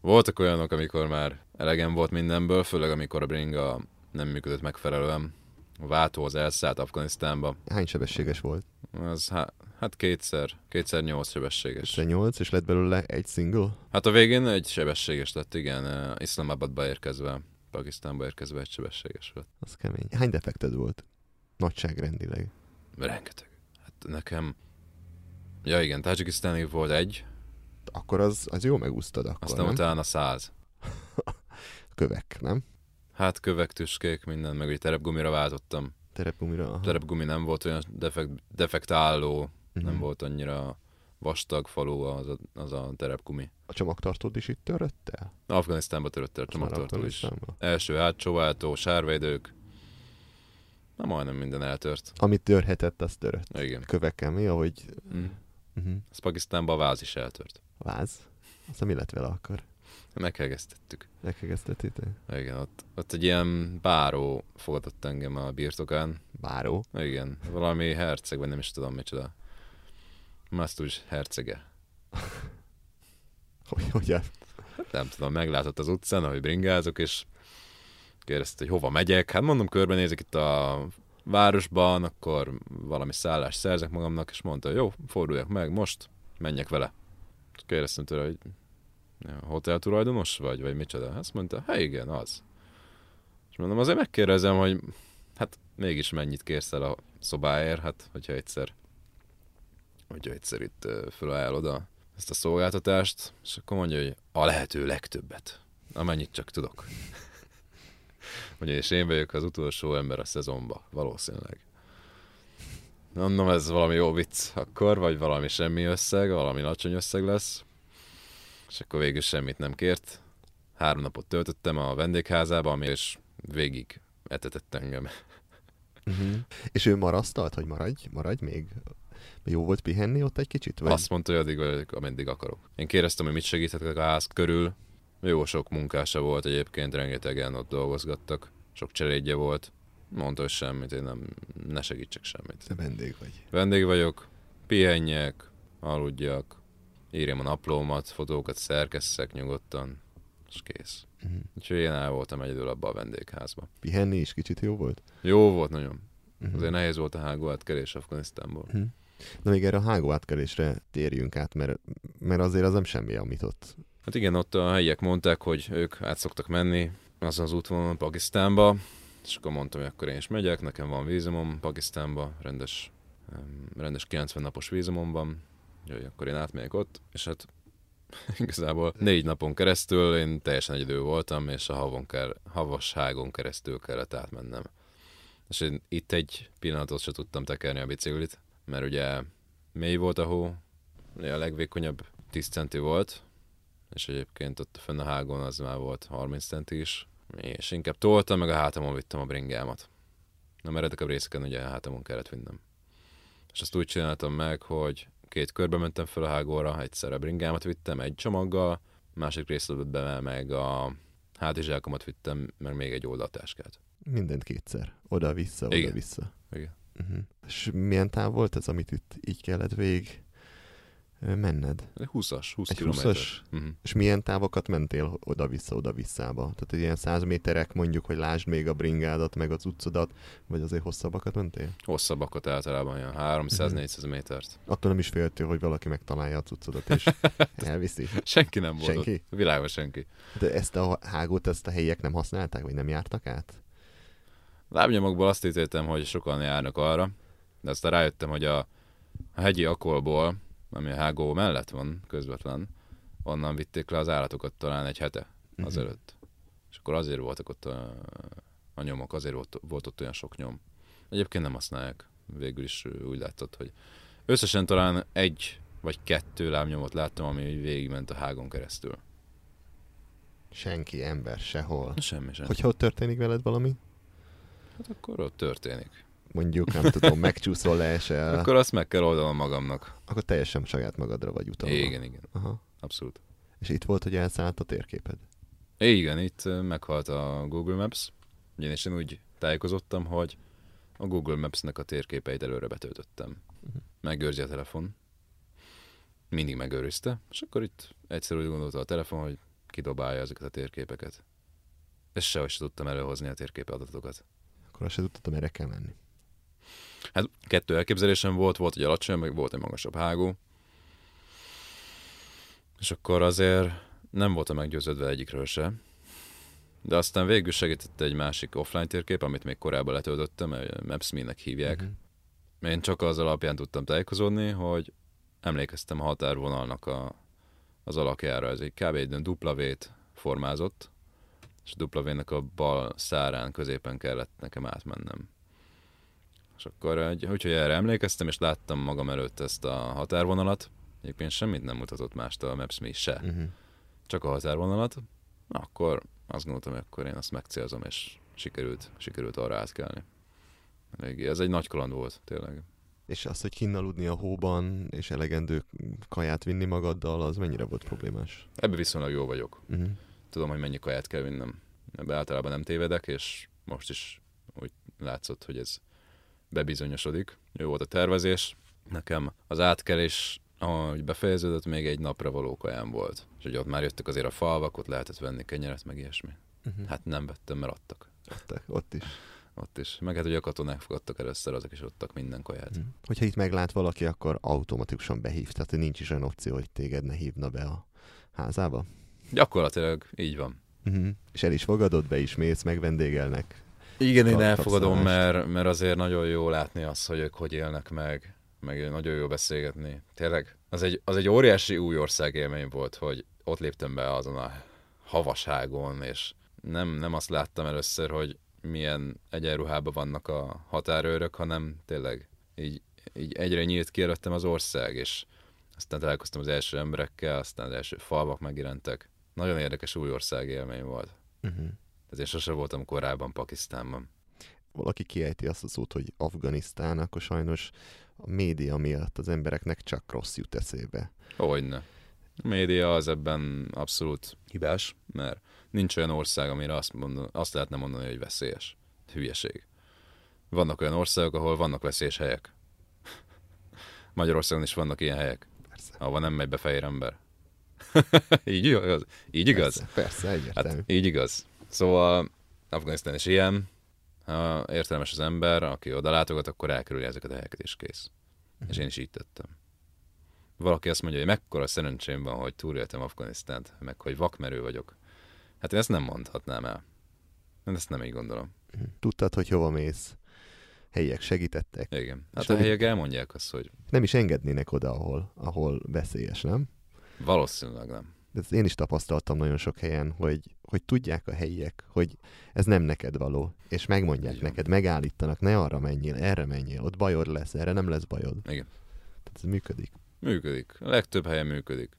Voltak olyanok, amikor már elegem volt mindenből, főleg amikor a bringa nem működött megfelelően. A váltóhoz elszállt Afganisztánba. Hány sebességes volt? Az há- hát kétszer, kétszer nyolc sebességes. 8 és lett belőle egy single? Hát a végén egy sebességes lett, igen. eh, Iszlamabadba érkezve, Pakisztánba érkezve egy sebességes lett. Az kemény. Hány defekted volt? Nagyságrendileg. Rengeteg. Hát nekem... Ja igen, Tajikisztánig volt egy, Akkor az, az jó megúsztad akkor, aztán nem? utána száz. Kövek, nem? Hát kövek, tüskék, minden, meg egy terepgumira váltottam. Terepgumira? Aha. Terepgumi nem volt olyan defekt, defektáló, Mhm. nem volt annyira vastag falu az a, az a terepgumi. A csomagtartód is itt törött el? Afganisztánba törött el a csomagtartó is. Első hátsóváltó, sárvédők. Na majdnem minden eltört. Amit törhetett, az törött. Igen. Kövekkel mi, ahogy... Mm. Uh-huh. Az Pakisztánban a váz is eltört. Váz? Aztán mi lett vele akkor? Meghegeztettük. Megkegeztetitek? Igen, ott, ott egy ilyen báró fogadott engem a birtokán. Báró? Igen, valami herceg, vagy nem is tudom micsoda. Masztus hercege. Hogy, hogy el- Nem tudom, meglátott az utcán, ahogy bringázok, és kérdezte, hogy hova megyek. Hát mondom, körbenézek itt a városban, akkor valami szállást szerzek magamnak, és mondta, jó, forduljak meg most, menjek vele. Kérdeztem tőle, hogy hotel tulajdonos vagy, vagy micsoda? Azt mondta, hát igen, az. És mondom, azért megkérdezem, hogy hát mégis mennyit kérsz el a szobáért, hát hogyha egyszer hogyha egyszer itt felajánlod a, ezt a szolgáltatást, és akkor mondja, hogy a lehető legtöbbet, amennyit csak tudok. Ugye, és én vagyok az utolsó ember a szezonba, valószínűleg. Mondom, ez valami jó vicc akkor, vagy valami semmi összeg, valami alacsony összeg lesz. És akkor végül semmit nem kért. Három napot töltöttem a vendégházában, és végig etetett engem. Uh-huh. És ő marasztalt, hogy maradj, maradj még? Jó volt pihenni ott egy kicsit? Vagy? Azt mondta, hogy addig vagyok, ameddig akarok. Én kérdeztem, hogy mit segíthetek a ház körül. Jó sok munkása volt egyébként, rengetegen ott dolgozgattak. Sok cserédje volt. Mondta, hogy semmit, én nem, ne segítsek semmit. Te vendég vagy. Vendég vagyok, pihenjek, aludjak, írjam a naplómat, fotókat szerkesszek nyugodtan, és kész. Uh-huh. Úgyhogy én el voltam egyedül abba a vendégházba. Pihenni is kicsit jó volt? Jó volt nagyon. Uh-huh. Azért nehéz volt a hágó átkerés Afganisztánból. Uh-huh. Na még erre a hágó átkelésre térjünk át, mert, mert azért az nem semmi, amit ott... Hát igen, ott a helyiek mondták, hogy ők át szoktak menni azon az útvonalon Pakisztánba, és akkor mondtam, hogy akkor én is megyek, nekem van vízumom Pakisztánba, rendes, rendes 90 napos vízumom van, hogy akkor én átmegyek ott, és hát igazából négy napon keresztül én teljesen egyedül voltam, és a havon kell, havas hágon keresztül kellett átmennem. És én itt egy pillanatot se tudtam tekerni a biciklit, mert ugye mély volt a hó, a legvékonyabb 10 centi volt, és egyébként ott fönn a hágon az már volt 30 centi is, és inkább toltam, meg a hátamon vittem a bringámat. Na, a részeken ugye a hátamon kellett vinnem. És azt úgy csináltam meg, hogy két körbe mentem fel a hágóra, egyszer a bringámat vittem egy csomaggal, másik részletben meg a hátizsákomat vittem, meg még egy oldaltáskát. Mindent kétszer. Oda-vissza, Igen. oda-vissza. Igen. Uh-huh. És milyen táv volt ez, amit itt így kellett végig menned? Egy 20-as, 20 Egy kilométer. 20-as? Uh-huh. És milyen távokat mentél oda-vissza, oda-visszába? Tehát egy ilyen száz méterek mondjuk, hogy lásd még a bringádat, meg az utcodat, vagy azért hosszabbakat mentél? Hosszabbakat általában ilyen 300-400 métert. Attól nem is féltél, hogy valaki megtalálja a cuccodat, és elviszi. Senki nem volt Senki? ott. Világos senki. De ezt a hágót, ezt a helyiek nem használták, vagy nem jártak át? Lábnyomokból azt ítéltem, hogy sokan járnak arra, de aztán rájöttem, hogy a, a hegyi akolból, ami a hágó mellett van közvetlen, onnan vitték le az állatokat talán egy hete Mhm. azelőtt. És akkor azért voltak ott a, a nyomok, azért volt, volt ott olyan sok nyom. Egyébként nem használják. Végül is úgy láttad, hogy összesen talán egy vagy kettő lábnyomot láttam, ami végigment a hágon keresztül. Senki, ember, sehol. Semmi sem. Hogyha ott történik veled valami, Hát akkor ott történik. Mondjuk, nem tudom, megcsúszol, leesel, akkor, azt meg kell oldanom magamnak. akkor teljesen saját magadra vagy utalva. Igen, igen. Aha. Abszolút. És itt volt, hogy elszállt a térképed. Igen, itt meghalt a Google Maps, ugyanis én úgy tájékozottam, hogy a Google Maps-nek a térképeit előre betöltöttem. Megőrzi a telefon. Mindig megőrizte, és akkor itt egyszer úgy gondolta a telefon, hogy kidobálja ezeket a térképeket. És sehogy se tudtam előhozni a térkép adatokat. Akkor azt se tudtam, erre kell menni. Hát kettő elképzelésem volt, volt egy alacsony, meg volt egy magasabb hágó. És akkor azért nem voltam meggyőződve egyikről se. De aztán végül segített egy másik offline térkép, amit még korábban letöltöttem, Maps.me-nek hívják. Mhm. Én csak az alapján tudtam tájékozódni, hogy emlékeztem a határvonalnak a, az alakjára. Ez egy kb. egy dupla V-t formázott, és a W-nek a bal szárán középen kellett nekem átmennem. És akkor, egy, úgyhogy erre emlékeztem, és láttam magam előtt ezt a határvonalat. Egyébként semmit nem mutatott mást a Maps.me se. Uh-huh. Csak a határvonalat. Na, akkor azt gondoltam, hogy akkor én azt megcélzom, és sikerült, sikerült arra átkelni. Elég, ez egy nagy kaland volt, tényleg. És az, hogy kinn aludni a hóban, és elegendő kaját vinni magaddal, az mennyire volt problémás? Ebbe viszonylag jó vagyok. Uh-huh. Tudom, hogy mennyi kaját kell vinnem. Ebbe általában nem tévedek, és most is úgy látszott, hogy ez bebizonyosodik. Jó volt a tervezés. Nekem az átkelés, ahogy befejeződött, még egy napra való kajám volt. És hogy ott már jöttek azért a falvak, ott lehetett venni kenyeret, meg ilyesmi. Uh-huh. Hát nem vettem, mert adtak. Ott, ott is. Ott is. Meg hát, hogy a katonák fogadtak először, azok is adtak minden kaját. Uh-huh. Hogyha itt meglát valaki, akkor automatikusan behív. Tehát nincs is olyan opció, hogy téged ne hívna be a házába. Gyakorlatilag így van. Uh-huh. És el is fogadod, be is mész, megvendégelnek. Igen, én elfogadom, mert, mert azért nagyon jó látni azt, hogy ők hogy élnek meg, meg nagyon jó beszélgetni. Tényleg, az egy, az egy óriási új ország élmény volt, hogy ott léptem be azon a havaságon, és nem, nem azt láttam először, hogy milyen egyenruhában vannak a határőrök, hanem tényleg így, így egyre nyílt ki előttem az ország, és aztán találkoztam az első emberekkel, aztán az első falvak megjelentek. Nagyon érdekes új ország élmény volt. Uh-huh. Ez én sose voltam korábban Pakisztánban. Valaki kiejti azt a szót, hogy Afganisztán, akkor sajnos a média miatt az embereknek csak rossz jut eszébe. Hogyne. A média az ebben abszolút hibás, mert nincs olyan ország, amire azt, mondani, azt lehetne mondani, hogy veszélyes. Hülyeség. Vannak olyan országok, ahol vannak veszélyes helyek. Magyarországon is vannak ilyen helyek, Persze. ahol nem megy be fehér ember. így igaz? Így igaz? Persze, persze egyértelmű. Hát így igaz. Szóval Afganisztán is ilyen. Ha értelmes az ember, aki oda látogat, akkor elkerüli ezeket a helyeket, és kész. És én is így tettem. Valaki azt mondja, hogy mekkora szerencsém van, hogy túléltem Afganisztánt, meg hogy vakmerő vagyok. Hát én ezt nem mondhatnám el. Én ezt nem így gondolom. Tudtad, hogy hova mész? Helyiek segítettek. Igen. Hát És a helyiek elmondják azt, hogy Nem is engednének oda, ahol, ahol veszélyes, nem? valószínűleg nem. De ezt én is tapasztaltam nagyon sok helyen, hogy, hogy tudják a helyiek, hogy ez nem neked való, és megmondják van. neked, megállítanak, ne arra menjél, erre menjél, ott bajod lesz, erre nem lesz bajod. Igen. Tehát ez működik. Működik. A legtöbb helyen működik.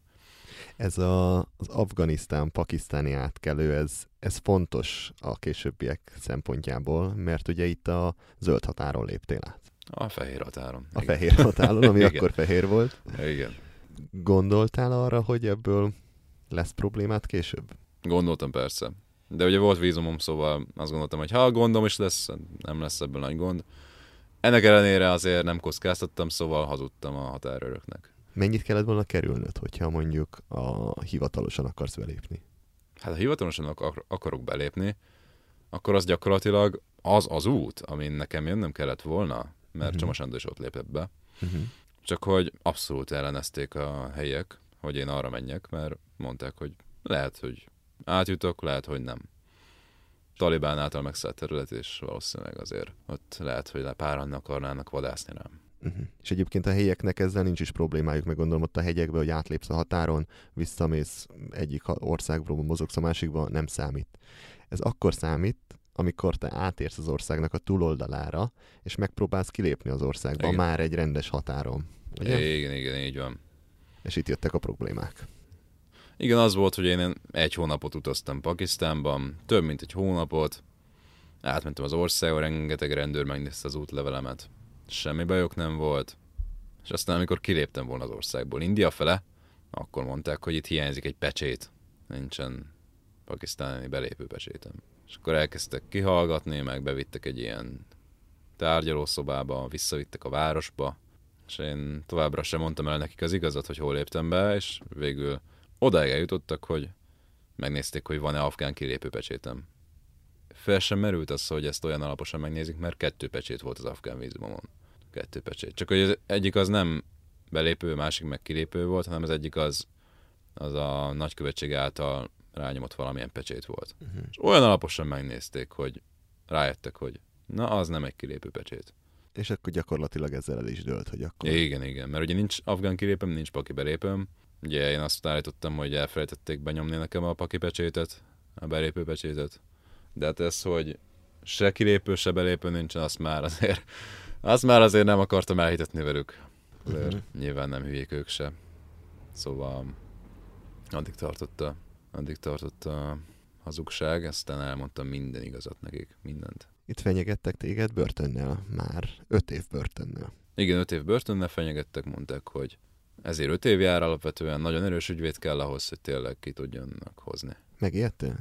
Ez a, az Afganisztán-pakisztáni átkelő, ez, ez fontos a későbbiek szempontjából, mert ugye itt a zöld határon léptél át. A fehér határon. A Igen. fehér határon, ami Igen. akkor fehér volt. Igen. Gondoltál arra, hogy ebből lesz problémát később? Gondoltam persze. De ugye volt vízumom, szóval azt gondoltam, hogy ha gondom is lesz, nem lesz ebből nagy gond. Ennek ellenére azért nem kockáztattam, szóval hazudtam a határőröknek. Mennyit kellett volna kerülnöd, hogyha mondjuk a hivatalosan akarsz belépni? Hát ha hivatalosan ak- akarok belépni, akkor az gyakorlatilag az az út, amin nekem jönnöm kellett volna, mert Mhm. uh-huh. Csoma Sándor is ott lépett be. Uh-huh. Csak hogy abszolút ellenezték a helyiek, hogy én arra menjek, mert mondták, hogy lehet, hogy átjutok, lehet, hogy nem. Talibán által megszállt terület, és valószínűleg azért ott lehet, hogy páran akarnának vadászni rám. Uh-huh. És egyébként a helyieknek ezzel nincs is problémájuk, meg gondolom ott a hegyekbe, hogy átlépsz a határon, visszamész egyik országból, mozogsz a másikba, nem számít. Ez akkor számít, amikor te átérsz az országnak a túloldalára, és megpróbálsz kilépni az országba Igen. már egy rendes határon. Ugye? Igen, igen, így van. És itt jöttek a problémák. Igen, az volt, hogy én egy hónapot utaztam Pakisztánban, több mint egy hónapot, átmentem az országon, rengeteg rendőr megnézte az útlevelemet, semmi bajok nem volt, és aztán amikor kiléptem volna az országból India fele, akkor mondták, hogy itt hiányzik egy pecsét, nincsen pakisztáni belépő pecsétem. És akkor elkezdtek kihallgatni, meg bevittek egy ilyen tárgyalószobába, visszavittek a városba, és én továbbra sem mondtam el nekik az igazat, hogy hol léptem be, és végül odáig eljutottak, hogy megnézték, hogy van-e afgán kilépőpecsétem. Fel sem merült az, hogy ezt olyan alaposan megnézik, mert kettő pecsét volt az afgán vízumomon. Kettő pecsét. Csak hogy az egyik az nem belépő, másik meg kilépő volt, hanem az egyik az, az a nagykövetség által rányomott valamilyen pecsét volt. Uh-huh. És olyan alaposan megnézték, hogy rájöttek, hogy na, az nem egy kilépő pecsét. És akkor gyakorlatilag ezzel el is dőlt, hogy akkor... Igen, igen, mert ugye nincs afgán kilépőm, nincs paki belépőm. Ugye én azt állítottam, hogy elfelejtették benyomni nekem a paki pecsétet, a belépő pecsétet. De hát ez, hogy se kilépő, se belépő nincsen, azt már azért, azt már azért nem akartam elhitetni velük. Azért uh-huh. nyilván nem hülyék ők se. Szóval addig tartott a, addig tartott a hazugság, aztán elmondtam minden igazat nekik, mindent. Itt fenyegettek téged börtönnel már. Öt év börtönnel. Igen, öt év börtönnel fenyegettek, mondták, hogy ezért öt év jár alapvetően, nagyon erős ügyvéd kell ahhoz, hogy tényleg ki tudjanak hozni. Megijedtél?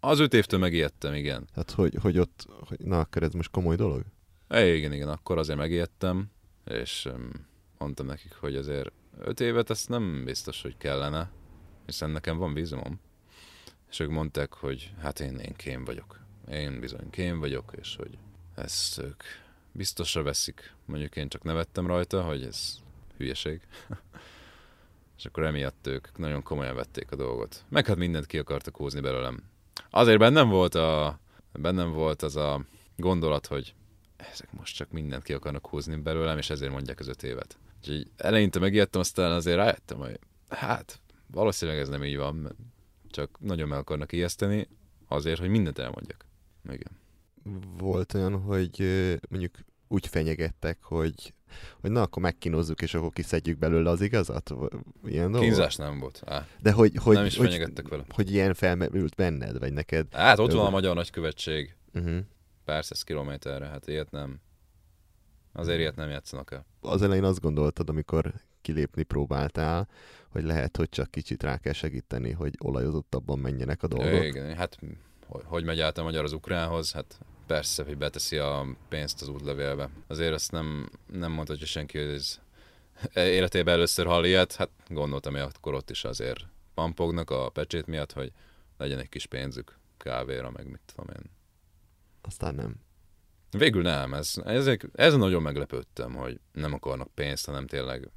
Az öt évtől megijedtem, igen. Hát hogy, hogy ott, hogy, na akkor ez most komoly dolog? É, igen, igen, akkor azért megijedtem, és um, mondtam nekik, hogy azért öt évet ezt nem biztos, hogy kellene, hiszen nekem van vízumom. És ők mondták, hogy hát én, én kém vagyok. Én bizony kém vagyok, és hogy ezt ők biztosra veszik. Mondjuk én csak nevettem rajta, hogy ez hülyeség. és akkor emiatt ők nagyon komolyan vették a dolgot. Meg hát mindent ki akartak húzni belőlem. Azért bennem volt, a, bennem volt az a gondolat, hogy ezek most csak mindent ki akarnak húzni belőlem, és ezért mondják az öt évet. Úgyhogy eleinte megijedtem, aztán azért rájöttem, hogy hát valószínűleg ez nem így van, csak nagyon meg akarnak ijeszteni, azért, hogy mindent elmondjak. Igen. Volt olyan, hogy mondjuk úgy fenyegettek, hogy, hogy na, akkor megkínozzuk, és akkor kiszedjük belőle az igazat? Ilyen dolog? Kínzás nem volt. Á. De hogy, hogy, nem is hogy, vele. Hogy ilyen felmerült benned, vagy neked? Hát ott van a magyar nagykövetség. Uh-huh. Pár száz kilométerre, hát ilyet nem. Azért ilyet nem játszanak el. Az elején azt gondoltad, amikor kilépni próbáltál, hogy lehet, hogy csak kicsit rá kell segíteni, hogy olajozottabban menjenek a dolgok. Igen, hát hogy, hogy megy át a magyar az ukránhoz, hát persze, hogy beteszi a pénzt az útlevélbe. Azért azt nem, nem mondhatja senki, hogy ez életében először hall ilyet, hát gondoltam, hogy akkor ott is azért pampognak a pecsét miatt, hogy legyen egy kis pénzük kávéra, meg mit tudom én. Aztán nem. Végül nem, ez, ezek, ez nagyon meglepődtem, hogy nem akarnak pénzt, hanem tényleg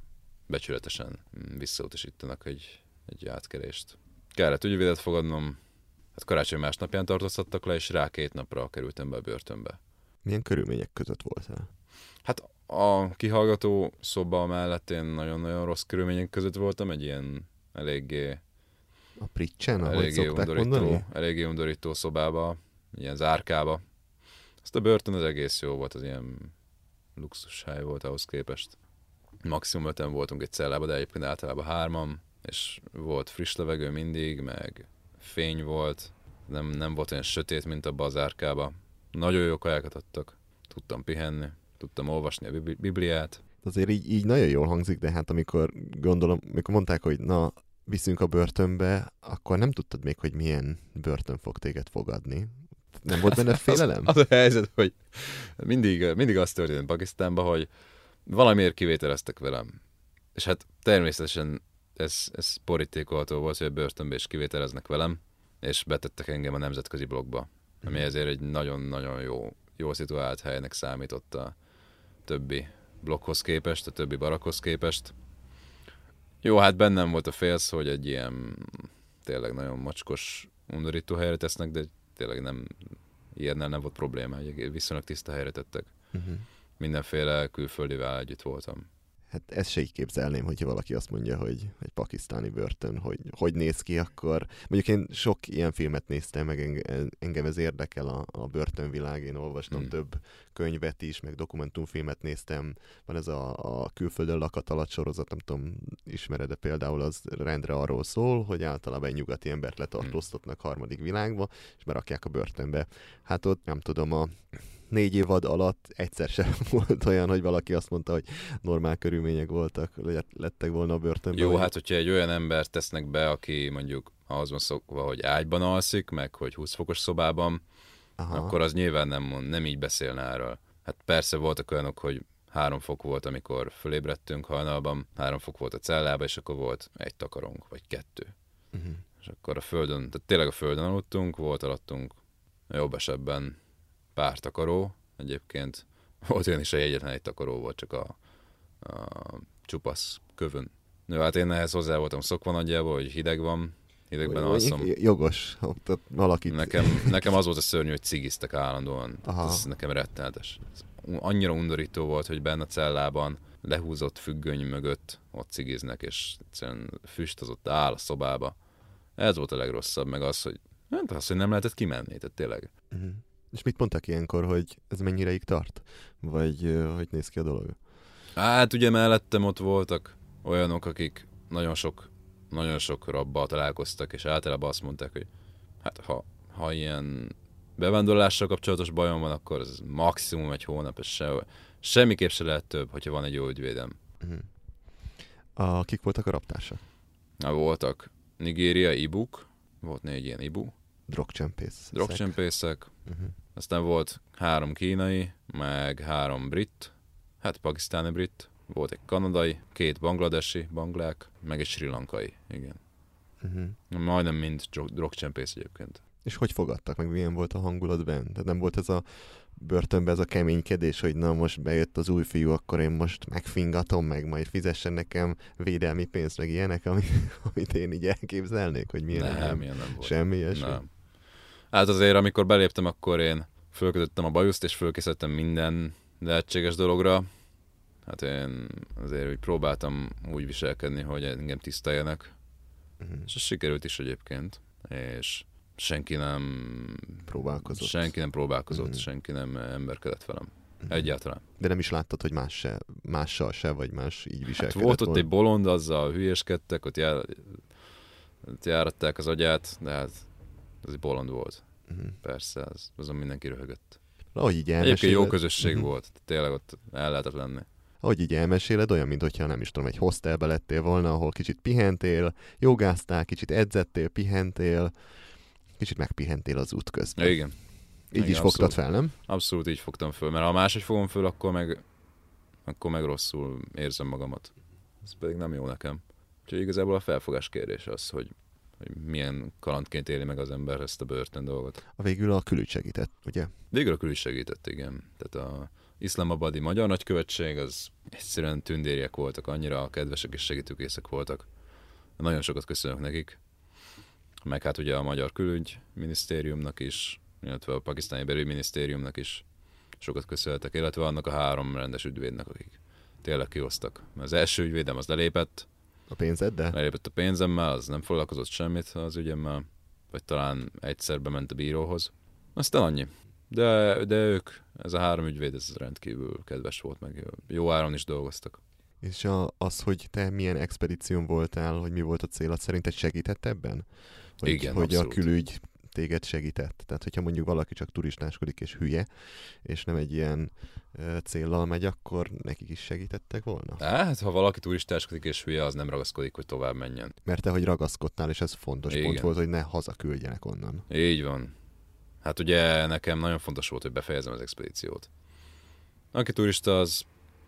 becsületesen visszautasítanak egy, egy átkerést. Kellett ügyvédet fogadnom, hát karácsony másnapján tartóztattak le, és rá két napra kerültem be a börtönbe. Milyen körülmények között voltál? Hát a kihallgató szoba mellett én nagyon-nagyon rossz körülmények között voltam, egy ilyen eléggé... A pricsen, ahogy eléggé undorító, mondani? Eléggé undorító szobába, ilyen zárkába. Azt a börtön az egész jó volt, az ilyen luxus hely volt ahhoz képest maximum öten voltunk egy cellába, de egyébként általában hárman, és volt friss levegő mindig, meg fény volt, nem, nem volt olyan sötét, mint a bazárkába. Nagyon jó kajákat adtak, tudtam pihenni, tudtam olvasni a Bibliát. Azért így, így nagyon jól hangzik, de hát amikor gondolom, amikor mondták, hogy na, viszünk a börtönbe, akkor nem tudtad még, hogy milyen börtön fog téged fogadni. Nem volt benne félelem? az, az a helyzet, hogy mindig, mindig azt történt Pakisztánban, hogy valamiért kivételeztek velem. És hát természetesen ez, ez borítékolható volt, hogy a börtönbe is kivételeznek velem, és betettek engem a nemzetközi blogba, ami mhm. ezért egy nagyon-nagyon jó, jó szituált helynek számított a többi blokkhoz képest, a többi barakhoz képest. Jó, hát bennem volt a félsz, hogy egy ilyen tényleg nagyon macskos, undorító helyre tesznek, de tényleg nem, ilyennel nem volt probléma, egy viszonylag tiszta helyre tettek. Uh-huh mindenféle külföldivel együtt voltam. Hát ezt se így képzelném, hogyha valaki azt mondja, hogy egy pakisztáni börtön, hogy hogy néz ki, akkor mondjuk én sok ilyen filmet néztem, meg engem ez érdekel a, a börtönvilág, én olvastam hmm. több könyvet is, meg dokumentumfilmet néztem, van ez a, a külföldön lakat alatt sorozat, nem tudom, ismered-e például, az rendre arról szól, hogy általában egy nyugati embert letartóztatnak harmadik világba, és berakják a börtönbe. Hát ott nem tudom, a négy évad alatt egyszer sem volt olyan, hogy valaki azt mondta, hogy normál körülmények voltak, lettek volna a börtönben. Jó, vagy... hát hogyha egy olyan ember tesznek be, aki mondjuk ahhoz van szokva, hogy ágyban alszik, meg hogy 20 fokos szobában, Aha. akkor az nyilván nem, mond, nem így beszélne erről. Hát persze voltak olyanok, hogy három fok volt, amikor fölébredtünk hajnalban, három fok volt a cellában, és akkor volt egy takarónk, vagy kettő. Uh-huh. És akkor a földön, tehát tényleg a földön aludtunk, volt alattunk jobb esetben pár takaró, egyébként volt olyan is, hogy egyetlen egy takaró volt, csak a, a csupasz kövön. Jó, hát én ehhez hozzá voltam szokva nagyjából, hogy hideg van, hidegben alszom. Jogos, ott valaki... Nekem, nekem az volt a szörnyű, hogy cigiztek állandóan. Aha. Ez nekem rettenetes. Annyira undorító volt, hogy benne a cellában lehúzott függöny mögött ott cigiznek, és egyszerűen füst az ott áll a szobába. Ez volt a legrosszabb, meg az, hogy Hát azt, hogy nem lehetett kimenni, tehát tényleg. Uh-huh. És mit mondtak ilyenkor, hogy ez mennyireig tart? Vagy hogy néz ki a dolog? Hát ugye mellettem ott voltak olyanok, akik nagyon sok, nagyon sok rabbal találkoztak, és általában azt mondták, hogy hát ha, ha ilyen bevándorlással kapcsolatos bajom van, akkor ez maximum egy hónap, és se, semmiképp se lehet több, hogyha van egy jó ügyvédem. Uh-huh. A, kik voltak a raptársak? Na, voltak Nigéria, Ibuk, volt négy ilyen Ibu, Drogcsempész. drogcsempészek, Uh-huh. aztán volt három kínai, meg három brit, hát pakisztáni brit, volt egy kanadai, két bangladesi, banglák, meg egy sri lankai, igen. Uh-huh. Majdnem mind drog- drogcsempész egyébként. És hogy fogadtak meg, milyen volt a hangulat benne? Tehát nem volt ez a börtönben ez a keménykedés, hogy na most bejött az új fiú, akkor én most megfingatom meg, majd fizessen nekem védelmi pénzt, meg ilyenek, ami, amit én így elképzelnék, hogy milyen nem, ilyen nem volt. Semmi ilyesmi? Nem. Hát azért, amikor beléptem, akkor én fölkötöttem a bajuszt, és fölkészítettem minden lehetséges dologra. Hát én azért úgy próbáltam úgy viselkedni, hogy engem tiszteljenek. Uh-huh. És ez sikerült is egyébként. És senki nem Próbálkozott. Senki nem próbálkozott, Mhm. senki nem emberkedett velem. Mhm. Egyáltalán. De nem is láttad, hogy más se, mással se, vagy más így Hát viselkedett volt ott volna? egy bolond, azzal hülyéskedtek, ott, jár, ott járatták az agyát, de hát ez egy bolond volt. Uh-huh. Persze, az, azon mindenki röhögött. Ahogy így Egyébként elmeséled, jó közösség Mhm. volt, tényleg ott el lehetett lenni. ahogy így elmeséled, olyan, mintha nem is tudom, egy hostelbe lettél volna, ahol kicsit pihentél, jogáztál, kicsit edzettél, pihentél, kicsit megpihentél az út közben. Ja, igen, Így igen, is fogtad abszolút. fel, nem? abszolút így fogtam föl, mert ha máshogy fogom föl, akkor meg, akkor meg rosszul érzem magamat. Ez pedig nem jó nekem. Úgyhogy igazából a felfogás kérdés az, hogy, hogy milyen kalandként éli meg az ember ezt a börtön dolgot. A végül a külügy segített, ugye? Végül a kül is segített, igen. Tehát a iszlamabadi magyar nagykövetség, az egyszerűen tündériek voltak, annyira kedvesek és segítőkészek voltak. Nagyon sokat köszönök nekik. Meg hát ugye a magyar külügy minisztériumnak is, illetve a pakisztáni belügyminisztériumnak is sokat köszönhetek, illetve annak a három rendes ügyvédnek, akik tényleg kihoztak. Mert Az első ügyvédem az lelépett, A pénzeddel? lelépett a pénzemmel, az nem foglalkozott semmit az ügyemmel, vagy talán egyszer bement a bíróhoz. Aztán annyi. De, de ők, ez a három ügyvéd, ez rendkívül kedves volt, meg jó- áron is dolgoztak. És a, az, hogy te milyen expedíción voltál, hogy mi volt a célod, szerinted segített ebben? Hogy, Igen, hogy a abszolút. külügy téged segített. Tehát, hogyha mondjuk valaki csak turistáskodik és hülye, és nem egy ilyen céllal megy, akkor nekik is segítettek volna? Hát, ha valaki turistáskodik és hülye, az nem ragaszkodik, hogy tovább menjen. Mert te, hogy ragaszkodtál, és ez fontos Igen. pont volt, hogy ne hazaküldjenek onnan. Így van. Hát ugye nekem nagyon fontos volt, hogy befejezem az expedíciót. Aki turista, az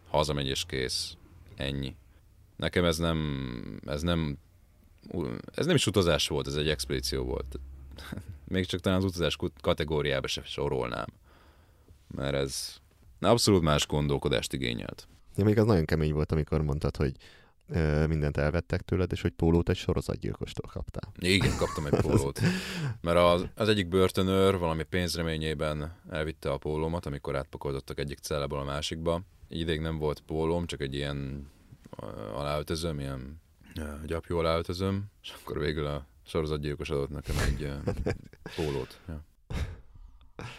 hazamegy és kész. Ennyi. Nekem ez nem, ez nem, ez nem is utazás volt, ez egy expedíció volt. Még csak talán az utazás kategóriába se sorolnám. Mert ez abszolút más gondolkodást igényelt. Ja, még az nagyon kemény volt, amikor mondtad, hogy ö, mindent elvettek tőled, és hogy pólót egy sorozatgyilkostól kaptál. Igen, kaptam egy pólót. Mert az, az egyik börtönőr valami pénzreményében elvitte a pólómat, amikor átpakoltottak egyik cellából a másikba. Ideig nem volt pólóm, csak egy ilyen aláöltözöm, ilyen gyapjú aláöltözöm, és akkor végül a sorozatgyilkos adott nekem egy pólót. Ja.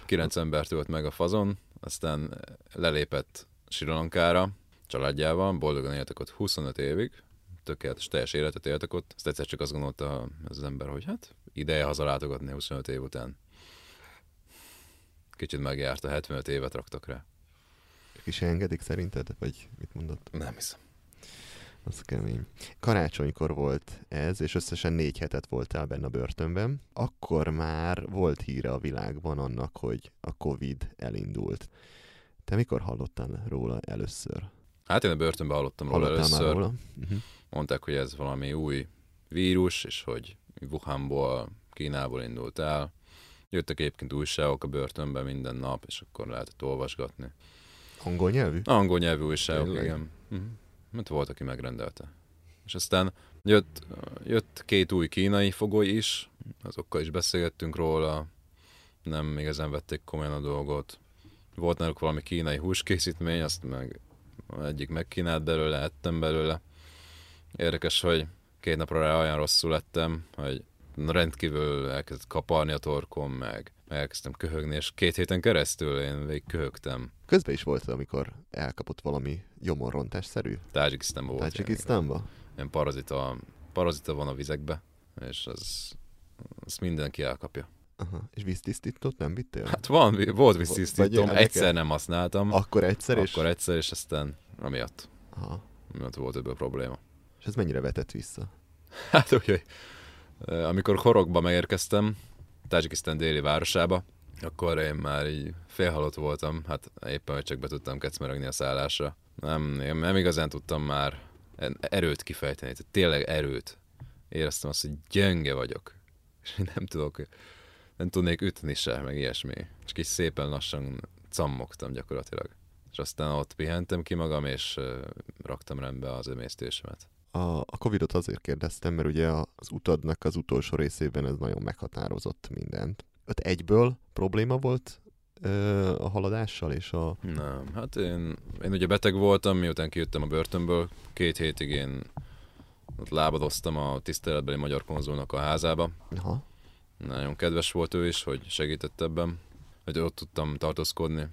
Kilenc embert ölt meg a fazon, aztán lelépett Sri Lankára, családjával, boldogan éltek ott 25 évig, tökéletes, teljes életet éltek ott. Azt egyszer csak azt gondolta az ember, hogy hát ideje hazalátogatni 25 év után. Kicsit megjárta, 75 évet raktak rá. Ők is engedik szerinted? Vagy mit mondott? Nem hiszem. Az kemény. Karácsonykor volt ez, és összesen négy hetet voltál benne a börtönben. Akkor már volt híre a világban annak, hogy a Covid elindult. Te mikor hallottál róla először? Hát én a börtönben hallottam róla Hallottál először. már róla? Uh-huh. Mondták, hogy ez valami új vírus, és hogy Wuhanból, Kínából indult el. Jöttek egyébként újságok a börtönben minden nap, és akkor lehetett olvasgatni. Angol nyelvű? Angol nyelvű újságok, Tényleg? igen. Uh-huh. Mert volt, aki megrendelte. És aztán jött, jött két új kínai fogoly is, azokkal is beszélgettünk róla, nem igazán vették komolyan a dolgot. Volt náluk valami kínai húskészítmény, azt meg egyik megkínált belőle, ettem belőle. Érdekes, hogy két napra rá olyan rosszul lettem, hogy rendkívül elkezdett kaparni a torkom, meg elkezdtem köhögni, és két héten keresztül én végig köhögtem. Közben is volt, amikor elkapott valami gyomorrontásszerű. Tajikisztánban volt. Tajikisztánban? Ilyen parazita, parazita van a vizekbe, és az, az mindenki elkapja. Aha. És víztisztítót nem vittél? Hát van, volt ilyeneket? egyszer nem használtam, Akkor egyszer, és... akkor egyszer, és aztán amiatt, Aha. amiatt volt ebből probléma. És ez mennyire vetett vissza? Hát úgy, hogy amikor Horogba megérkeztem, Tajikisztán déli városába, akkor én már így félhalott voltam, hát éppen, hogy csak be tudtam kecmerögni a szállásra. Nem, én nem igazán tudtam már erőt kifejteni, tehát tényleg erőt. Éreztem azt, hogy gyenge vagyok, és nem tudok, nem tudnék ütni se, meg ilyesmi. Csak így szépen lassan cammogtam gyakorlatilag. És aztán ott pihentem ki magam, és raktam rendbe az emésztésemet. A, a Covidot azért kérdeztem, mert ugye az utadnak az utolsó részében ez nagyon meghatározott mindent. Ott egyből probléma volt ö, a haladással és a... Nem, hát én, én ugye beteg voltam, miután kijöttem a börtönből, két hétig én ott lábadoztam a tiszteletbeli magyar konzulnak a házába. Aha. Nagyon kedves volt ő is, hogy segített ebben, hogy ott tudtam tartózkodni.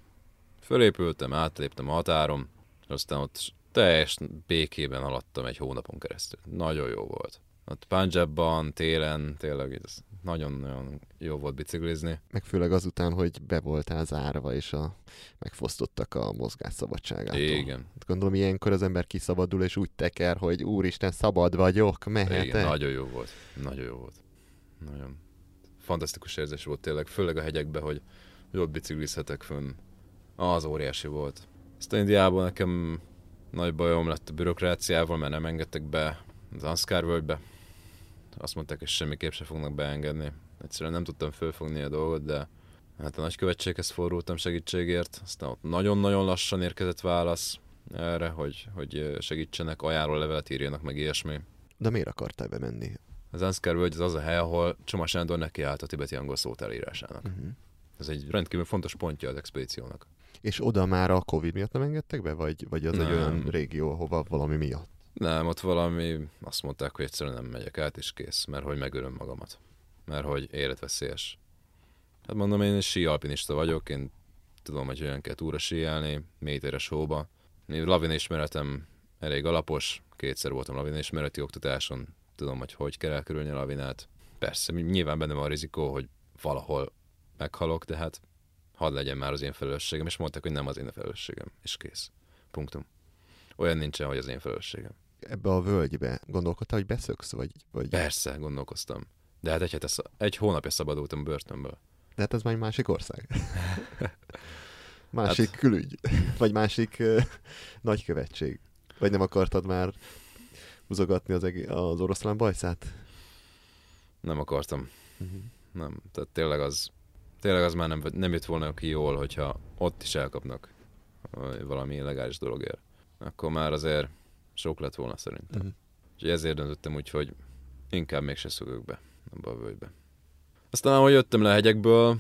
Fölépültem, átléptem a határon, és aztán ott teljes békében alattam egy hónapon keresztül. Nagyon jó volt. Ott Punjabban, télen, tényleg nagyon-nagyon jó volt biciklizni. Meg főleg azután, hogy be voltál zárva, és a, megfosztottak a mozgásszabadságától. Igen, Hát Gondolom ilyenkor az ember kiszabadul, és úgy teker, hogy úristen, szabad vagyok, mehetek. Igen, nagyon jó volt. Nagyon jó volt. Nagyon fantasztikus érzés volt tényleg, főleg a hegyekben, hogy, ott biciklizhetek fönn. Az óriási volt. Aztán Indiában nekem nagy bajom lett a bürokráciával, mert nem engedtek be az Anskar völgybe. Azt mondták, hogy semmiképp se fognak beengedni. Egyszerűen nem tudtam fölfogni a dolgot, de hát a nagykövetséghez fordultam segítségért. Aztán ott nagyon-nagyon lassan érkezett válasz erre, hogy, hogy segítsenek, ajánlólevelet írjanak meg ilyesmi. De miért akartál bemenni? Az Anskar völgy az az a hely, ahol Csoma Sándor neki állt a tibeti angol szót elírásának. Uh-huh. Ez egy rendkívül fontos pontja az expedíciónak. És oda már a Covid miatt nem engedtek be, vagy, vagy az egy Nem. olyan régió, ahova valami miatt? Nem, ott valami, azt mondták, hogy egyszerűen nem megyek át, és kész, mert hogy megölöm magamat. Mert hogy életveszélyes. Hát mondom, én sí alpinista vagyok, én tudom, hogy olyan kell túra síelni, méteres hóba. Én lavin ismeretem elég alapos, kétszer voltam lavin ismereti oktatáson, tudom, hogy hogy kell elkerülni a lavinát. Persze, nyilván benne van a rizikó, hogy valahol meghalok, de hát hadd legyen már az én felelősségem, és mondták, hogy nem az én felelősségem, és kész. Punktum. Olyan nincsen, hogy az én felelősségem. Ebbe a völgybe gondolkodtál, hogy beszöksz, vagy... vagy... Persze, gondolkoztam. De hát egy, hete, egy hónapja szabadultam börtönből. De hát ez már egy másik ország. másik hát... külügy. Vagy másik uh, nagykövetség. Vagy nem akartad már húzogatni az, egé- az oroszlán bajszát? Nem akartam. Uh-huh. Nem. Tehát tényleg az, tényleg az már nem, nem jött volna ki jól, hogyha ott is elkapnak valami illegális dologért. Akkor már azért sok lett volna szerintem. Uh-huh. Úgyhogy ezért döntöttem úgy, hogy inkább mégse szögök be abba a völgybe. Aztán, ahogy jöttem le a hegyekből,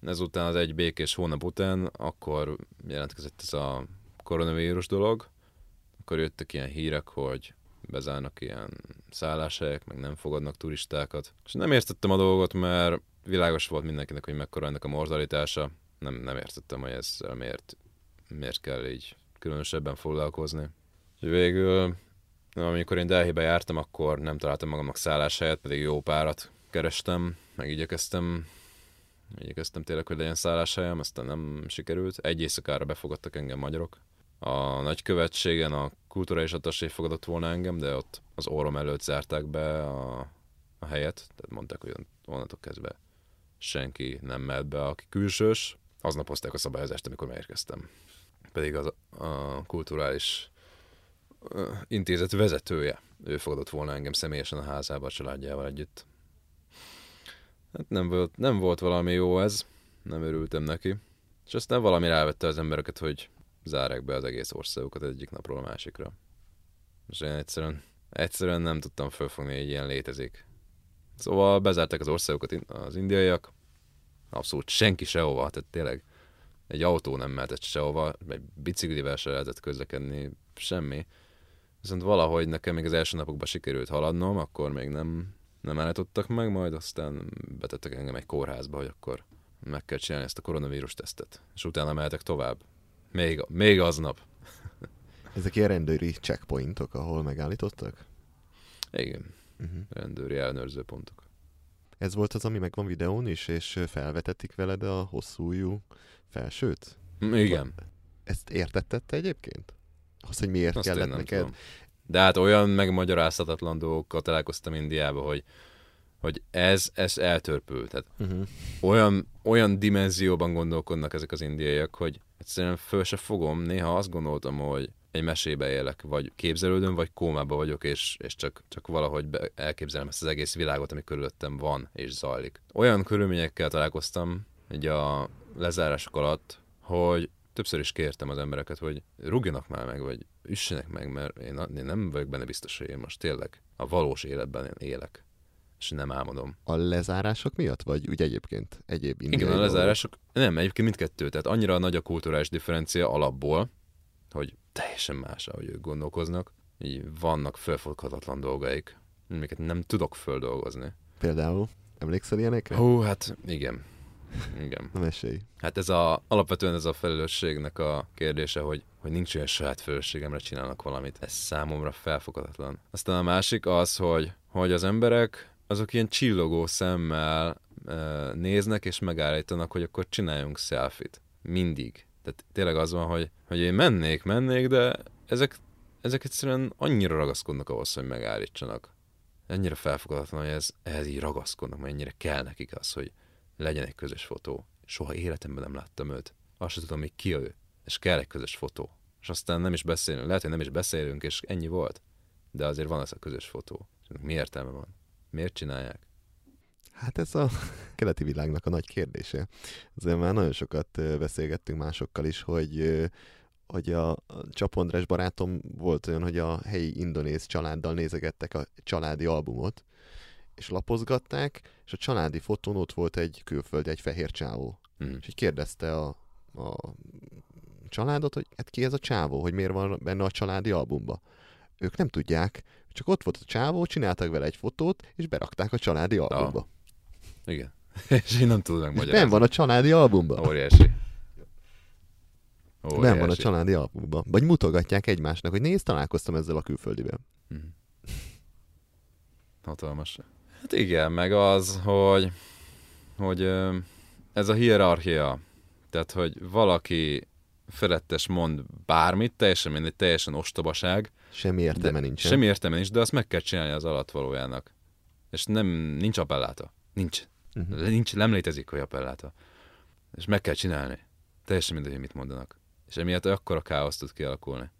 ezután az egy békés hónap után, akkor jelentkezett ez a koronavírus dolog, akkor jöttek ilyen hírek, hogy bezárnak ilyen szálláshelyek, meg nem fogadnak turistákat. És nem értettem a dolgot, mert világos volt mindenkinek, hogy mekkora ennek a mortalitása. Nem, nem értettem, hogy ezzel miért, miért kell így különösebben foglalkozni. És végül, amikor én Delhibe jártam, akkor nem találtam magamnak szálláshelyet, pedig jó párat kerestem, meg igyekeztem, igyekeztem tényleg, hogy legyen szálláshelyem, aztán nem sikerült. Egy éjszakára befogadtak engem magyarok. A nagykövetségen a kulturális atasé fogadott volna engem, de ott az orrom előtt zárták be a, a helyet, tehát mondták, hogy onnantól kezdve senki nem mehet be, aki külsős. Aznap hozták a szabályozást, amikor megérkeztem. Pedig az a kulturális intézet vezetője, ő fogadott volna engem személyesen a házába a családjával együtt. Hát nem volt, nem volt valami jó ez, nem örültem neki. És aztán valami rávette az embereket, hogy zárják be az egész országokat egyik napról a másikra. És én egyszerűen, egyszerűen nem tudtam felfogni, hogy ilyen létezik. Szóval bezárták az országokat az indiaiak, abszolút senki sehova, tehát tényleg egy autó nem mehetett sehova, egy biciklivel se lehetett közlekedni, semmi. Viszont valahogy nekem még az első napokban sikerült haladnom, akkor még nem, nem állítottak meg, majd aztán betettek engem egy kórházba, hogy akkor meg kell csinálni ezt a koronavírus tesztet. És utána mehetek tovább. Még, még aznap. Ezek ilyen rendőri checkpointok, ahol megállítottak? Igen, Uh-huh. rendőri ellenőrző pontok. Ez volt az, ami megvan videón is, és felvetették veled a hosszújú felsőt? Igen, Ezt értetted te egyébként? Azt, hogy miért azt kellett neked? tudom. De hát olyan megmagyarázhatatlan dolgokkal találkoztam Indiába, hogy, hogy ez, ez eltörpül. Tehát Uh-huh. olyan, olyan dimenzióban gondolkodnak ezek az indiaiak, hogy egyszerűen föl se fogom. Néha azt gondoltam, hogy egy mesébe élek, vagy képzelődöm, vagy kómába vagyok, és, és csak, csak valahogy be, elképzelem ezt az egész világot, ami körülöttem van és zajlik. Olyan körülményekkel találkoztam így a lezárások alatt, hogy többször is kértem az embereket, hogy rúgjanak már meg, vagy üssenek meg, mert én, én nem vagyok benne biztos, hogy én most tényleg a valós életben élek, és nem álmodom. A lezárások miatt, vagy úgy egyébként egyéb Igen, a lezárások, nem, egyébként mindkettő, tehát annyira nagy a kulturális differencia alapból, hogy teljesen más, ahogy ők gondolkoznak. Így vannak felfoghatatlan dolgaik, amiket nem tudok földolgozni. Például, emlékszel ilyenekre? Hú, hát igen. Igen. Na mesélj. Hát ez a, alapvetően ez a felelősségnek a kérdése, hogy, hogy nincs olyan saját felelősségemre csinálnak valamit. Ez számomra felfoghatatlan. Aztán a másik az, hogy, hogy az emberek azok ilyen csillogó szemmel e, néznek és megállítanak, hogy akkor csináljunk selfit. Mindig. Tehát tényleg az van, hogy, hogy én mennék, mennék, de ezek, ezek egyszerűen annyira ragaszkodnak ahhoz, hogy megállítsanak. Ennyire felfoghatatlan, hogy ez, ehhez így ragaszkodnak, mennyire kell nekik az, hogy legyen egy közös fotó. Soha életemben nem láttam őt. Azt sem tudom, hogy ki ő. És kell egy közös fotó. És aztán nem is beszélünk, lehet, hogy nem is beszélünk, és ennyi volt. De azért van ez a közös fotó. És mi értelme van? Miért csinálják? Hát ez a keleti világnak a nagy kérdése. Azért már nagyon sokat beszélgettünk másokkal is, hogy, hogy a, Csapondrás barátom volt olyan, hogy a helyi indonéz családdal nézegettek a családi albumot, és lapozgatták, és a családi fotón ott volt egy külföldi, egy fehér csávó. Hm. És így kérdezte a, a családot, hogy hát ki ez a csávó, hogy miért van benne a családi albumba. Ők nem tudják, csak ott volt a csávó, csináltak vele egy fotót, és berakták a családi albumba. Igen. és én nem tudom megmagyarázni. ben van a családi albumban. Óriási. Ben van a Óriási. családi albumban. Vagy mutogatják egymásnak, hogy nézd, találkoztam ezzel a külföldivel. Mhm. Hatalmas. Hát igen, meg az, hogy, hogy ez a hierarchia, tehát, hogy valaki felettes mond bármit, teljesen mindegy, teljesen ostobaság, Semmi értelme de nincsen. Semmi értelme nincs, de azt meg kell csinálni az alatvalójának. És nem, nincs appelláta. Nincs. Mhm. nincs. Nem létezik, hogy appelláta. És meg kell csinálni. Teljesen mindegy, hogy mit mondanak. És emiatt akkor a káosz tud kialakulni.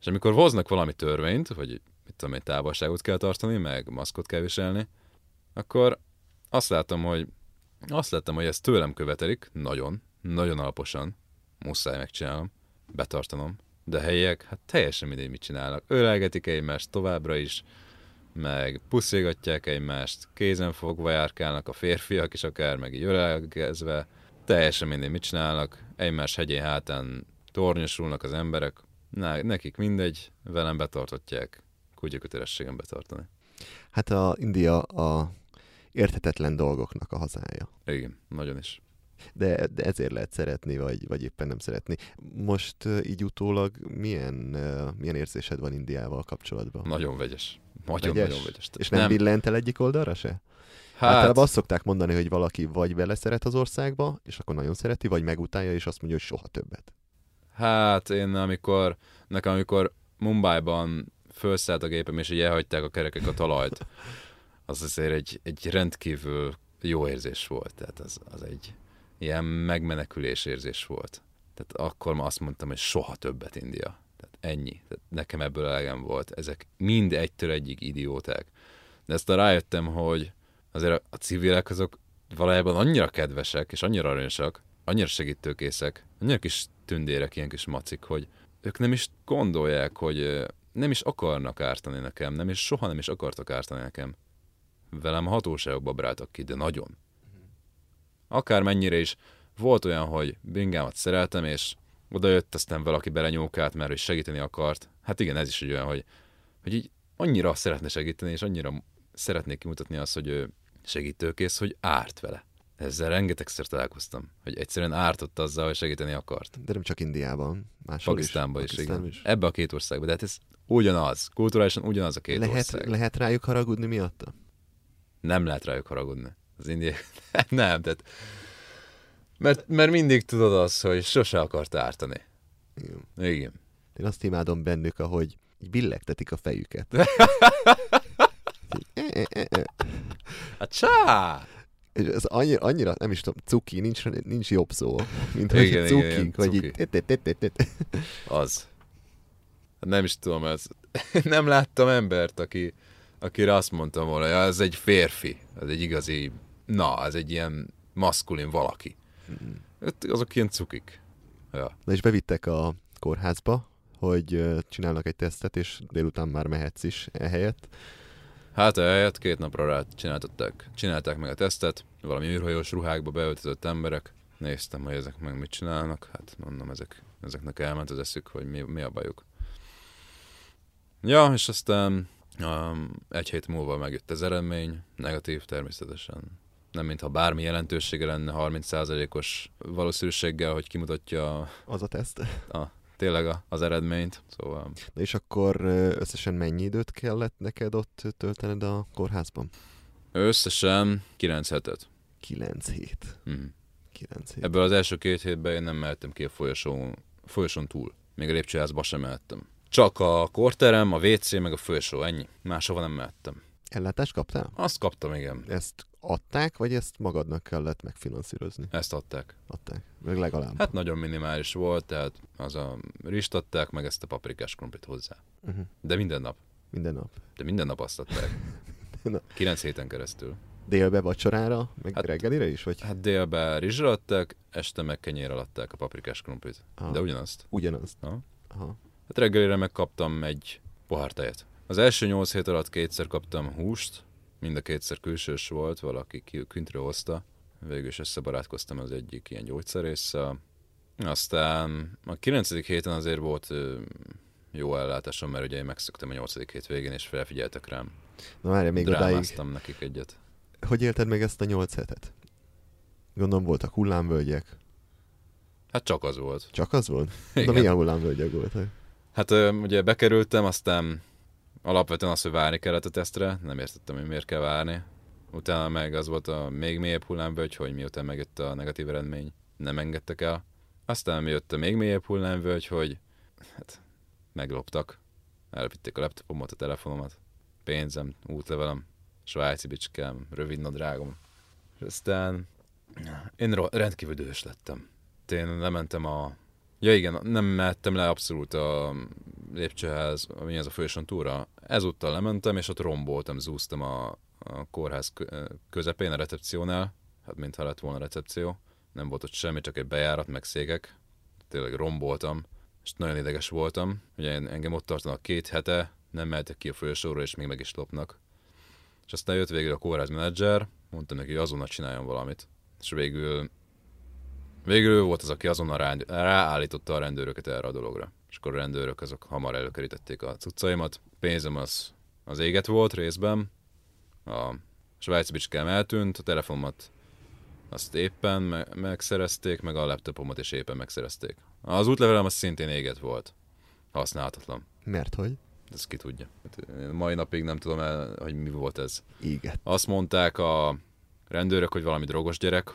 És amikor hoznak valami törvényt, hogy mit tudom én, távolságot kell tartani, meg maszkot kell viselni, akkor azt látom, hogy azt láttam, hogy ezt tőlem követelik, nagyon, nagyon alaposan, muszáj megcsinálnom, betartanom, de a helyiek, hát teljesen mindegy, mit csinálnak. Ölelgetik egymást továbbra is, meg puszilgatják egymást, kézen fogva járkálnak a férfiak is akár, meg így ölelkezve, teljesen mindegy, mit csinálnak, egymás hegyén hátán tornyosulnak az emberek, Na, nekik mindegy, velem betartotják, kutya kötelességem betartani. Hát a India a érthetetlen dolgoknak a hazája. Igen, nagyon is. De, de ezért lehet szeretni, vagy, vagy éppen nem szeretni. Most így utólag milyen, milyen érzésed van Indiával kapcsolatban? Nagyon vegyes. Nagyon, Vegyes? És nem, nem billent el egyik oldalra se? Hát, Általában azt szokták mondani, hogy valaki vagy vele szeret az országba, és akkor nagyon szereti, vagy megutálja, és azt mondja, hogy soha többet. hát én amikor, nekem amikor Mumbai-ban felszállt a gépem, és így elhagyták a kerekek a talajt, az azért egy, egy rendkívül jó érzés volt. Tehát az, az egy ilyen megmenekülés érzés volt. Tehát akkor ma azt mondtam, hogy soha többet India. Tehát ennyi. Tehát nekem ebből elegem volt. Ezek mind egytől egyig idióták. De ezt rájöttem, hogy azért a civilek azok valójában annyira kedvesek, és annyira aranyosak, annyira segítőkészek, annyira kis tündérek, ilyen kis macik, hogy ők nem is gondolják, hogy nem is akarnak ártani nekem, nem is soha nem is akartak ártani nekem. Velem a hatóságokba bráltak ki, de nagyon. Akár mennyire is volt olyan, hogy bingámat szereltem, és oda jött aztán valaki belenyókált, mert hogy segíteni akart. Hát igen, ez is egy olyan, hogy, hogy így annyira szeretne segíteni, és annyira szeretnék kimutatni azt, hogy ő segítőkész, hogy árt vele. Ezzel rengetegszer találkoztam, hogy egyszerűen ártott azzal, hogy segíteni akart. De nem csak Indiában, máshol Pakisztánban is, Pakisztán igen. Ebbe a két országban, de hát ez ugyanaz, kulturálisan ugyanaz a két Lehet, ország. lehet rájuk haragudni miatta? Nem lehet rájuk haragudni. Az indiai... nem, tehát... Mert, mert mindig tudod azt, hogy sose akart ártani. Igen. Igen. Én azt imádom bennük, ahogy így billegtetik a fejüket. E, e, e, e. Hát csá! És Ez annyira, annyira, nem is tudom, cuki, nincs, nincs jobb szó, mint hogy igen, cukik, igen, vagy cuki. így... Az. Hát nem is tudom, ez... nem láttam embert, aki, akire azt mondtam volna, ja, ez egy férfi, ez egy igazi, na, ez egy ilyen maszkulin valaki. Öt- Azok ilyen cukik. Ja. Na és bevittek a kórházba, hogy csinálnak egy tesztet, és délután már mehetsz is ehelyett. Hát eljött, két napra rá csináltatták, csinálták meg a tesztet, valami űrhajós ruhákba beöltözött emberek. Néztem, hogy ezek meg mit csinálnak, hát mondom, ezek, ezeknek elment az eszük, hogy mi, mi a bajuk. Ja, és aztán um, egy hét múlva megjött az eredmény, negatív természetesen. Nem mintha bármi jelentősége lenne 30%-os valószínűséggel, hogy kimutatja Az a teszt. a, tényleg a, az eredményt. Szóval Na és akkor összesen mennyi időt kellett neked ott töltened a kórházban? összesen 9 hetet. 9 hét. Mhm. 9 hét. Ebből az első két hétben én nem mehettem ki a folyosón, folyosón túl. Még a lépcsőházba sem mehettem. Csak a korterem, a WC, meg a folyosó, ennyi. Máshova nem mehettem. Ellátást kaptál? Azt kaptam, igen. Ezt adták, vagy ezt magadnak kellett megfinanszírozni? Ezt adták. Adták. Meg legalább. Hát nagyon minimális volt, tehát az a rist adták, meg ezt a paprikás krumplit hozzá. Uh-huh. De minden nap. Minden nap. De minden nap azt adták. Na. Kilenc héten keresztül. Délbe vacsorára, meg hát, reggelire is? Vagy Hát délben rizsra adták, este meg kenyérrel adták a paprikás krumplit. Ah. De ugyanazt. ugyanazt? Aha. Aha. Hát reggelire megkaptam egy pohár tejet. Az első nyolc hét alatt kétszer kaptam húst, mind a kétszer külsős volt, valaki ki- kintről hozta. Végül is összebarátkoztam az egyik ilyen gyógyszerésszel. Aztán a kilencedik héten azért volt jó ellátásom, mert ugye én megszöktem a nyolcadik hét végén, és felfigyeltek rám. Na várj, még odáig. Drámáztam nekik egyet. Hogy élted meg ezt a nyolc hetet? Gondolom voltak hullámvölgyek. Hát csak az volt. Csak az volt? De Igen. milyen hullámvölgyek voltak? Hát ugye bekerültem, aztán alapvetően az, hogy várni kellett a tesztre, nem értettem, hogy miért kell várni. Utána meg az volt a még mélyebb hullámvölgy, hogy miután megjött a negatív eredmény, nem engedtek el. Aztán jött a még mélyebb hullámvölgy, hogy hát megloptak. Elvitték a laptopomat, a telefonomat, pénzem, útlevelem, svájci bicskám, rövid nadrágom. És aztán én rendkívül dühös lettem. Én lementem a Ja igen, nem mehettem le abszolút a lépcsőház, mi ez a folyosón túra. Ezúttal lementem, és ott romboltam, zúztam a, a kórház kö- közepén, a recepciónál. Hát mintha lett volna recepció. Nem volt ott semmi, csak egy bejárat, meg székek. Tényleg romboltam, és nagyon ideges voltam. Ugye en- engem ott tartanak két hete, nem mehetek ki a folyosóra, és még meg is lopnak. És aztán jött végül a kórház menedzser, mondtam neki, hogy azonnal csináljon valamit. És végül Végül ő volt az, aki azonnal rá, ráállította a rendőröket erre a dologra. És akkor a rendőrök azok hamar előkerítették a cuccaimat. Pénzem az, az éget volt részben. A svájci bicskám eltűnt, a telefonomat azt éppen me- megszerezték, meg a laptopomat is éppen megszerezték. Az útlevelem az szintén éget volt. Használhatatlan. Mert hogy? Ez ki tudja. Hát, én mai napig nem tudom el, hogy mi volt ez. Éget. Azt mondták a rendőrök, hogy valami drogos gyerek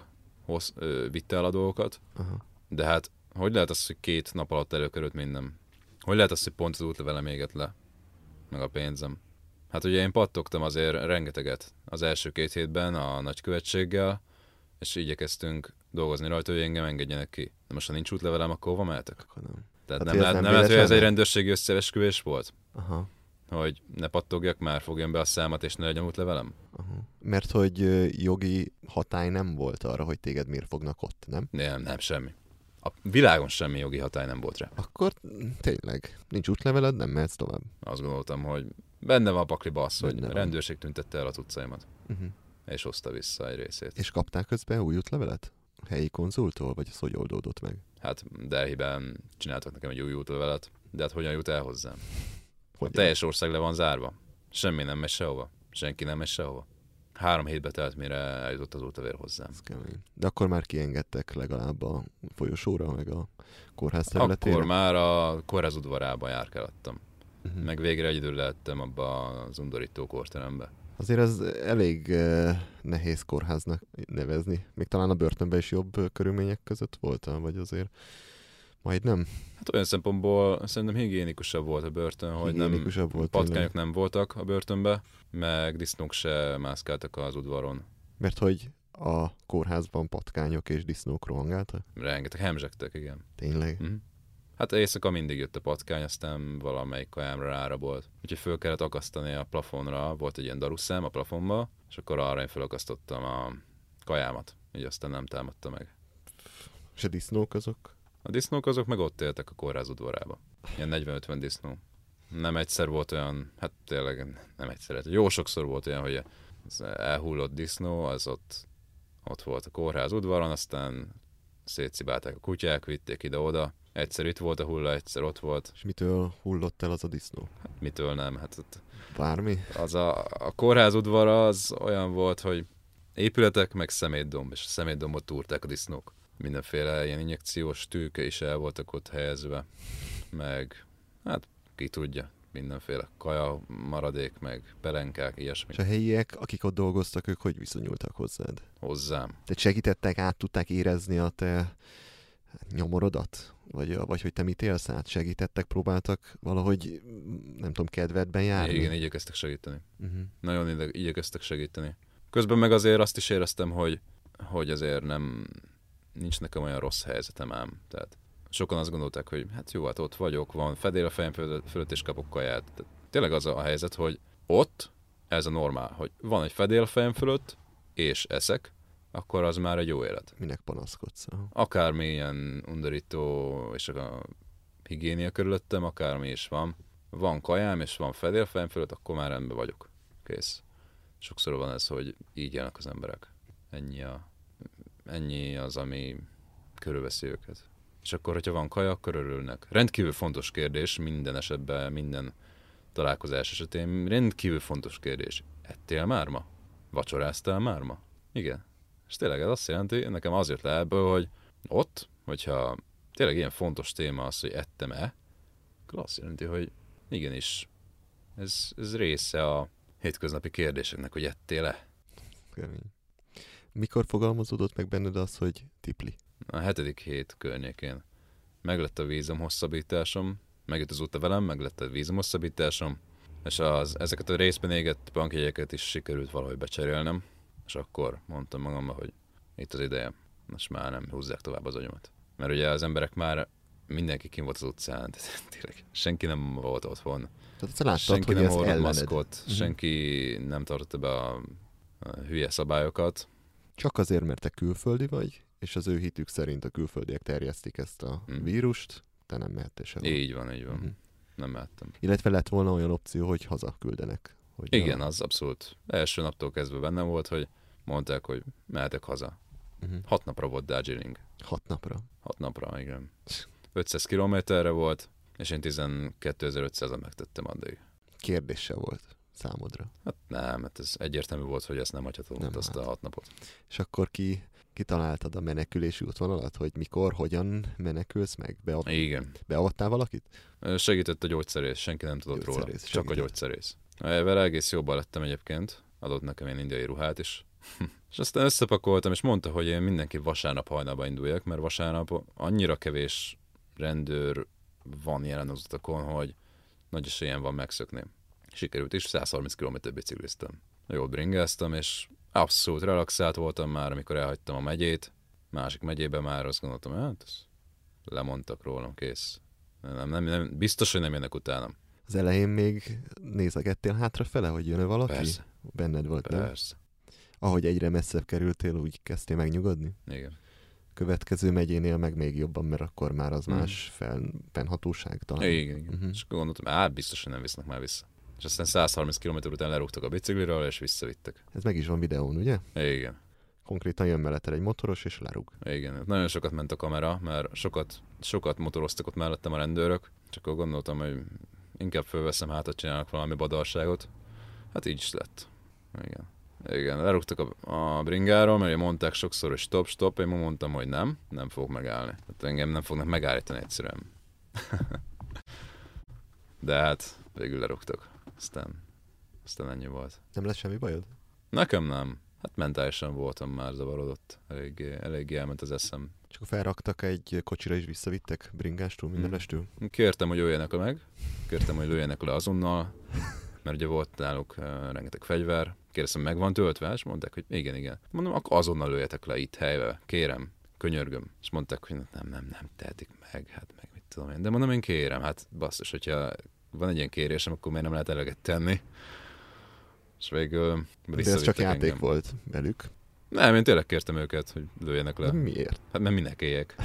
hoz, ö, vitte el a dolgokat, Aha. de hát hogy lehet az, hogy két nap alatt előkerült minden? Hogy lehet az, hogy pont az útlevelem éget le? Meg a pénzem. Hát ugye én pattogtam azért rengeteget az első két hétben a nagykövetséggel, és igyekeztünk dolgozni rajta, hogy engem engedjenek ki. De most ha nincs útlevelem, akkor hova mehetek? Akkor nem. Tehát Hát, nem, lehet, nem nem lehet, hogy ez egy rendőrségi összeesküvés volt? Aha. Hogy ne pattogjak már, fogjam be a számat, és ne legyen útlevelem? Aha. Mert hogy jogi hatály nem volt arra, hogy téged miért fognak ott, nem? Nem, nem, semmi. A világon semmi jogi hatály nem volt rá. Akkor tényleg, nincs útleveled, nem mehetsz tovább. Azt gondoltam, hogy benne van a pakliba az, hogy a rendőrség tüntette el a cuccaimat, Uh-huh. és hozta vissza egy részét. És kaptál közben új útlevelet? A helyi konzultól, vagy az hogy oldódott meg? Hát Delhiben csináltak nekem egy új útlevelet, de hát hogyan jut el hozzám? A Hogy teljes ország le van zárva. Semmi nem megy sehova. senki nem megy sehova. Három hétbe telt, mire eljutott az útavér hozzám. Ez kemény. De akkor már kiengedtek legalább a folyosóra, meg a kórház területére? Akkor már a kórház udvarában járkáltam. Mhm. Meg végre egyedül lehettem abba az undorító kórterembe. Azért ez elég eh, nehéz kórháznak nevezni. Még talán a börtönben is jobb eh, körülmények között voltál, vagy azért majd nem Hát olyan szempontból szerintem higiénikusabb volt a börtön, hogy nem volt. patkányok tényleg. nem voltak a börtönbe, meg disznók se mászkáltak az udvaron. Mert hogy a kórházban patkányok és disznók rohangáltak? Rengeteg hemzsegtek, igen. Tényleg? Mhm. Hát éjszaka mindig jött a patkány, aztán valamelyik kajámra rárabolt. Úgyhogy föl kellett akasztani a plafonra, volt egy ilyen daruszám a plafonba, és akkor arra én felakasztottam a kajámat. Így aztán nem támadta meg. És a disznók azok? A disznók azok meg ott éltek a kórház udvarába. Ilyen 40-50 disznó. Nem egyszer volt olyan, hát tényleg nem egyszer, hát jó sokszor volt olyan, hogy az elhullott disznó, az ott, ott volt a kórház udvaron, aztán szétszibálták a kutyák, vitték ide-oda. Egyszer itt volt a hulla, egyszer ott volt. És mitől hullott el az a disznó? Mitől nem? Hát ott Bármi? az a, a kórház udvara az olyan volt, hogy épületek, meg szemétdomb, és a szemétdombot túrták a disznók. Mindenféle ilyen injekciós tűke is el voltak ott helyezve, meg hát ki tudja, mindenféle kaja, maradék, meg pelenkák, ilyesmi És a helyiek, akik ott dolgoztak, ők hogy viszonyultak hozzád? hozzám. Tehát segítettek, át tudták érezni a te nyomorodat? Vagy, vagy hogy te mit élsz át? Segítettek, próbáltak valahogy, nem tudom, kedvedben járni? Igen, igyekeztek segíteni. Uh-huh. Nagyon igyekeztek segíteni. Közben meg azért azt is éreztem, hogy, hogy azért nem, nincs nekem olyan rossz helyzetem ám. Tehát sokan azt gondolták, hogy hát jó, hát ott vagyok, van fedél a fejem fölött, és kapok kaját. Tehát tényleg az a helyzet, hogy ott ez a normál, hogy van egy fedél a fejem fölött, és eszek, akkor az már egy jó élet. Minek panaszkodsz? Akármilyen undorító és a higiénia körülöttem, akármi is van. Van kajám, és van fedél fejem fölött, akkor már rendben vagyok. Kész. Sokszor van ez, hogy így élnek az emberek. Ennyi, a, ennyi az, ami körülveszi őket. És akkor, hogyha van kaja, akkor örülnek. Rendkívül fontos kérdés minden esetben, minden találkozás esetén. Rendkívül fontos kérdés. Ettél már ma? Vacsoráztál már ma? Igen. És tényleg ez azt jelenti, nekem az jött le ebből, hogy ott, hogyha tényleg ilyen fontos téma az, hogy ettem-e, akkor azt jelenti, hogy igenis, ez, ez része a hétköznapi kérdéseknek, hogy ettél-e. Kemény. Mikor fogalmazódott meg benned az, hogy tipli? A hetedik hét környékén meglett a vízum hosszabbításom, megjött az úta velem, meglett a vízum hosszabbításom, és az, ezeket a részben égett bankjegyeket is sikerült valahogy becserélnem, és akkor mondtam magamban, hogy itt az ideje, most már nem húzzák tovább az agyomat. Mert ugye az emberek már mindenki kim volt az utcán, tehát tényleg senki nem volt otthon, Tehát te láttad, senki hogy nem hordott maszkot, Mhm. senki nem tartotta be a, a hülye szabályokat, Csak azért, mert te külföldi vagy, és az ő hitük szerint a külföldiek terjesztik ezt a Mhm. vírust, te nem mehettél sehova. így van, így van, Mhm. nem mehettem. Illetve lett volna olyan opció, hogy haza küldenek. Hogy Igen, a... az abszolút. Első naptól kezdve bennem volt, hogy mondták, hogy mehetek haza. uh-huh. Hat napra volt Darjeeling. Hat napra. Hat napra, igen. 500 kilométerre volt, és én 12.500-an megtettem addig. Kérdése volt számodra. Hát nem, hát ez egyértelmű volt, hogy ezt nem hagyhatom Nem ott azt hát. a hat napot. És akkor ki kitaláltad a menekülési útvonalat, hogy mikor, hogyan menekülsz meg? Beav... Igen. Beavattál valakit? Segített a gyógyszerész, senki nem tudott róla. Gyógyszerész, Csak a segített. gyógyszerész. Vele egész jobban lettem egyébként. Adott nekem ilyen indiai ruhát is. és aztán összepakoltam, és mondta, hogy én mindenki vasárnap hajnalba induljak, mert vasárnap annyira kevés rendőr van jelen az utakon, hogy nagy esélyen van megszökni. Sikerült is, 130 km bicikliztem. Jól bringáztam, és abszolút relaxált voltam már, amikor elhagytam a megyét. Másik megyében már azt gondoltam, hát lemondtak rólam, kész. Nem, nem, nem, biztos, hogy nem jönnek utánam. Az elején még nézegettél hátrafele, hogy jön-e valaki? Persze, Benned volt, nem? persze. Ahogy egyre messzebb kerültél, úgy kezdtél megnyugodni? Igen. Következő megyénél meg még jobban, mert akkor már az Mhm. más felpenhatóság talán. Igen, igen. Mhm. És akkor gondoltam, hát biztos, hogy nem visznek már vissza. És aztán 130 km után lerúgtak a bicikliről, és visszavittek. Ez meg is van videón, ugye? Igen, Konkrétan jön melletted egy motoros, és lerúg. igen. Nagyon sokat ment a kamera, mert sokat, sokat motoroztak ott mellettem a rendőrök, csak akkor gondoltam, hogy inkább fölveszem hátat, csinálok valami badarságot. Hát így is lett. Igen. Igen, lerúgtak a, a bringáról, mert mondták sokszor, hogy stop, stop, én mondtam, hogy nem, nem fogok megállni. Hát engem nem fognak megállítani egyszerűen. De hát végül lerúgtak. Aztán, aztán ennyi volt. Nem lesz semmi bajod? Nekem nem. Hát mentálisan voltam már zavarodott. Eléggé, eléggé elment az eszem. Akkor felraktak egy kocsira és visszavittek bringástól, mindenestől? Kértem, hogy öljenek meg. Kértem, hogy lőjenek le azonnal. Mert ugye volt náluk uh, rengeteg fegyver. Kérdeztem, meg van töltve? És mondták, hogy igen, igen. Mondom, akkor azonnal lőjetek le itt helybe. Kérem, könyörgöm. És mondták, hogy nem, nem, nem tehetik meg. Hát meg mit tudom én. De mondom, én kérem. Hát basszus, hogyha van egy ilyen kérésem, akkor miért nem lehet eleget tenni? És végül De ez csak játék engem. volt velük. Nem, én tényleg kértem őket, hogy lőjenek le. De miért? Hát mert minek éljek?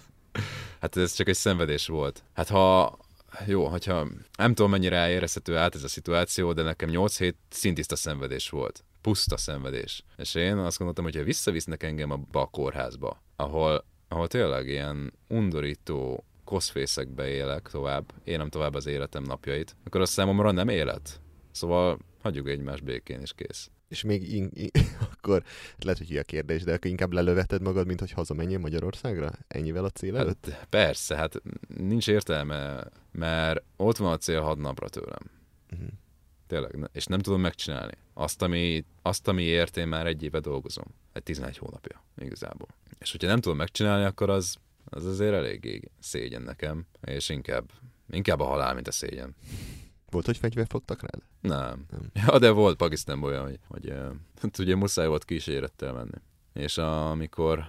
hát ez csak egy szenvedés volt. Hát ha, jó, hogyha nem tudom mennyire érezhető át ez a szituáció, de nekem 8 hét szintiszta szenvedés volt. Puszta szenvedés. És én azt gondoltam, hogy ha visszavisznek engem abba a kórházba, ahol, ahol tényleg ilyen undorító koszfészekbe élek tovább, élem tovább az életem napjait, akkor az számomra nem élet. Szóval hagyjuk egymás békén, és kész. És még in, in, akkor lehet, hogy a kérdés, de akkor inkább lelöveted magad, mint hogy hazamenjél Magyarországra? Ennyivel a cél előtt? Hát, persze, hát nincs értelme, mert ott van a cél hat napra tőlem. Uh-huh. Tényleg, és nem tudom megcsinálni. Azt, ami, azt, amiért én már egy éve dolgozom. Egy 11 hónapja, igazából. És hogyha nem tudom megcsinálni, akkor az, az azért eléggé szégyen nekem, és inkább, inkább a halál, mint a szégyen. Volt, hogy fegyver fogtak rád? Nem. nem. Ja, de volt Pakisztánban olyan, hogy, hogy hát ugye muszáj volt kísérettel menni. És amikor,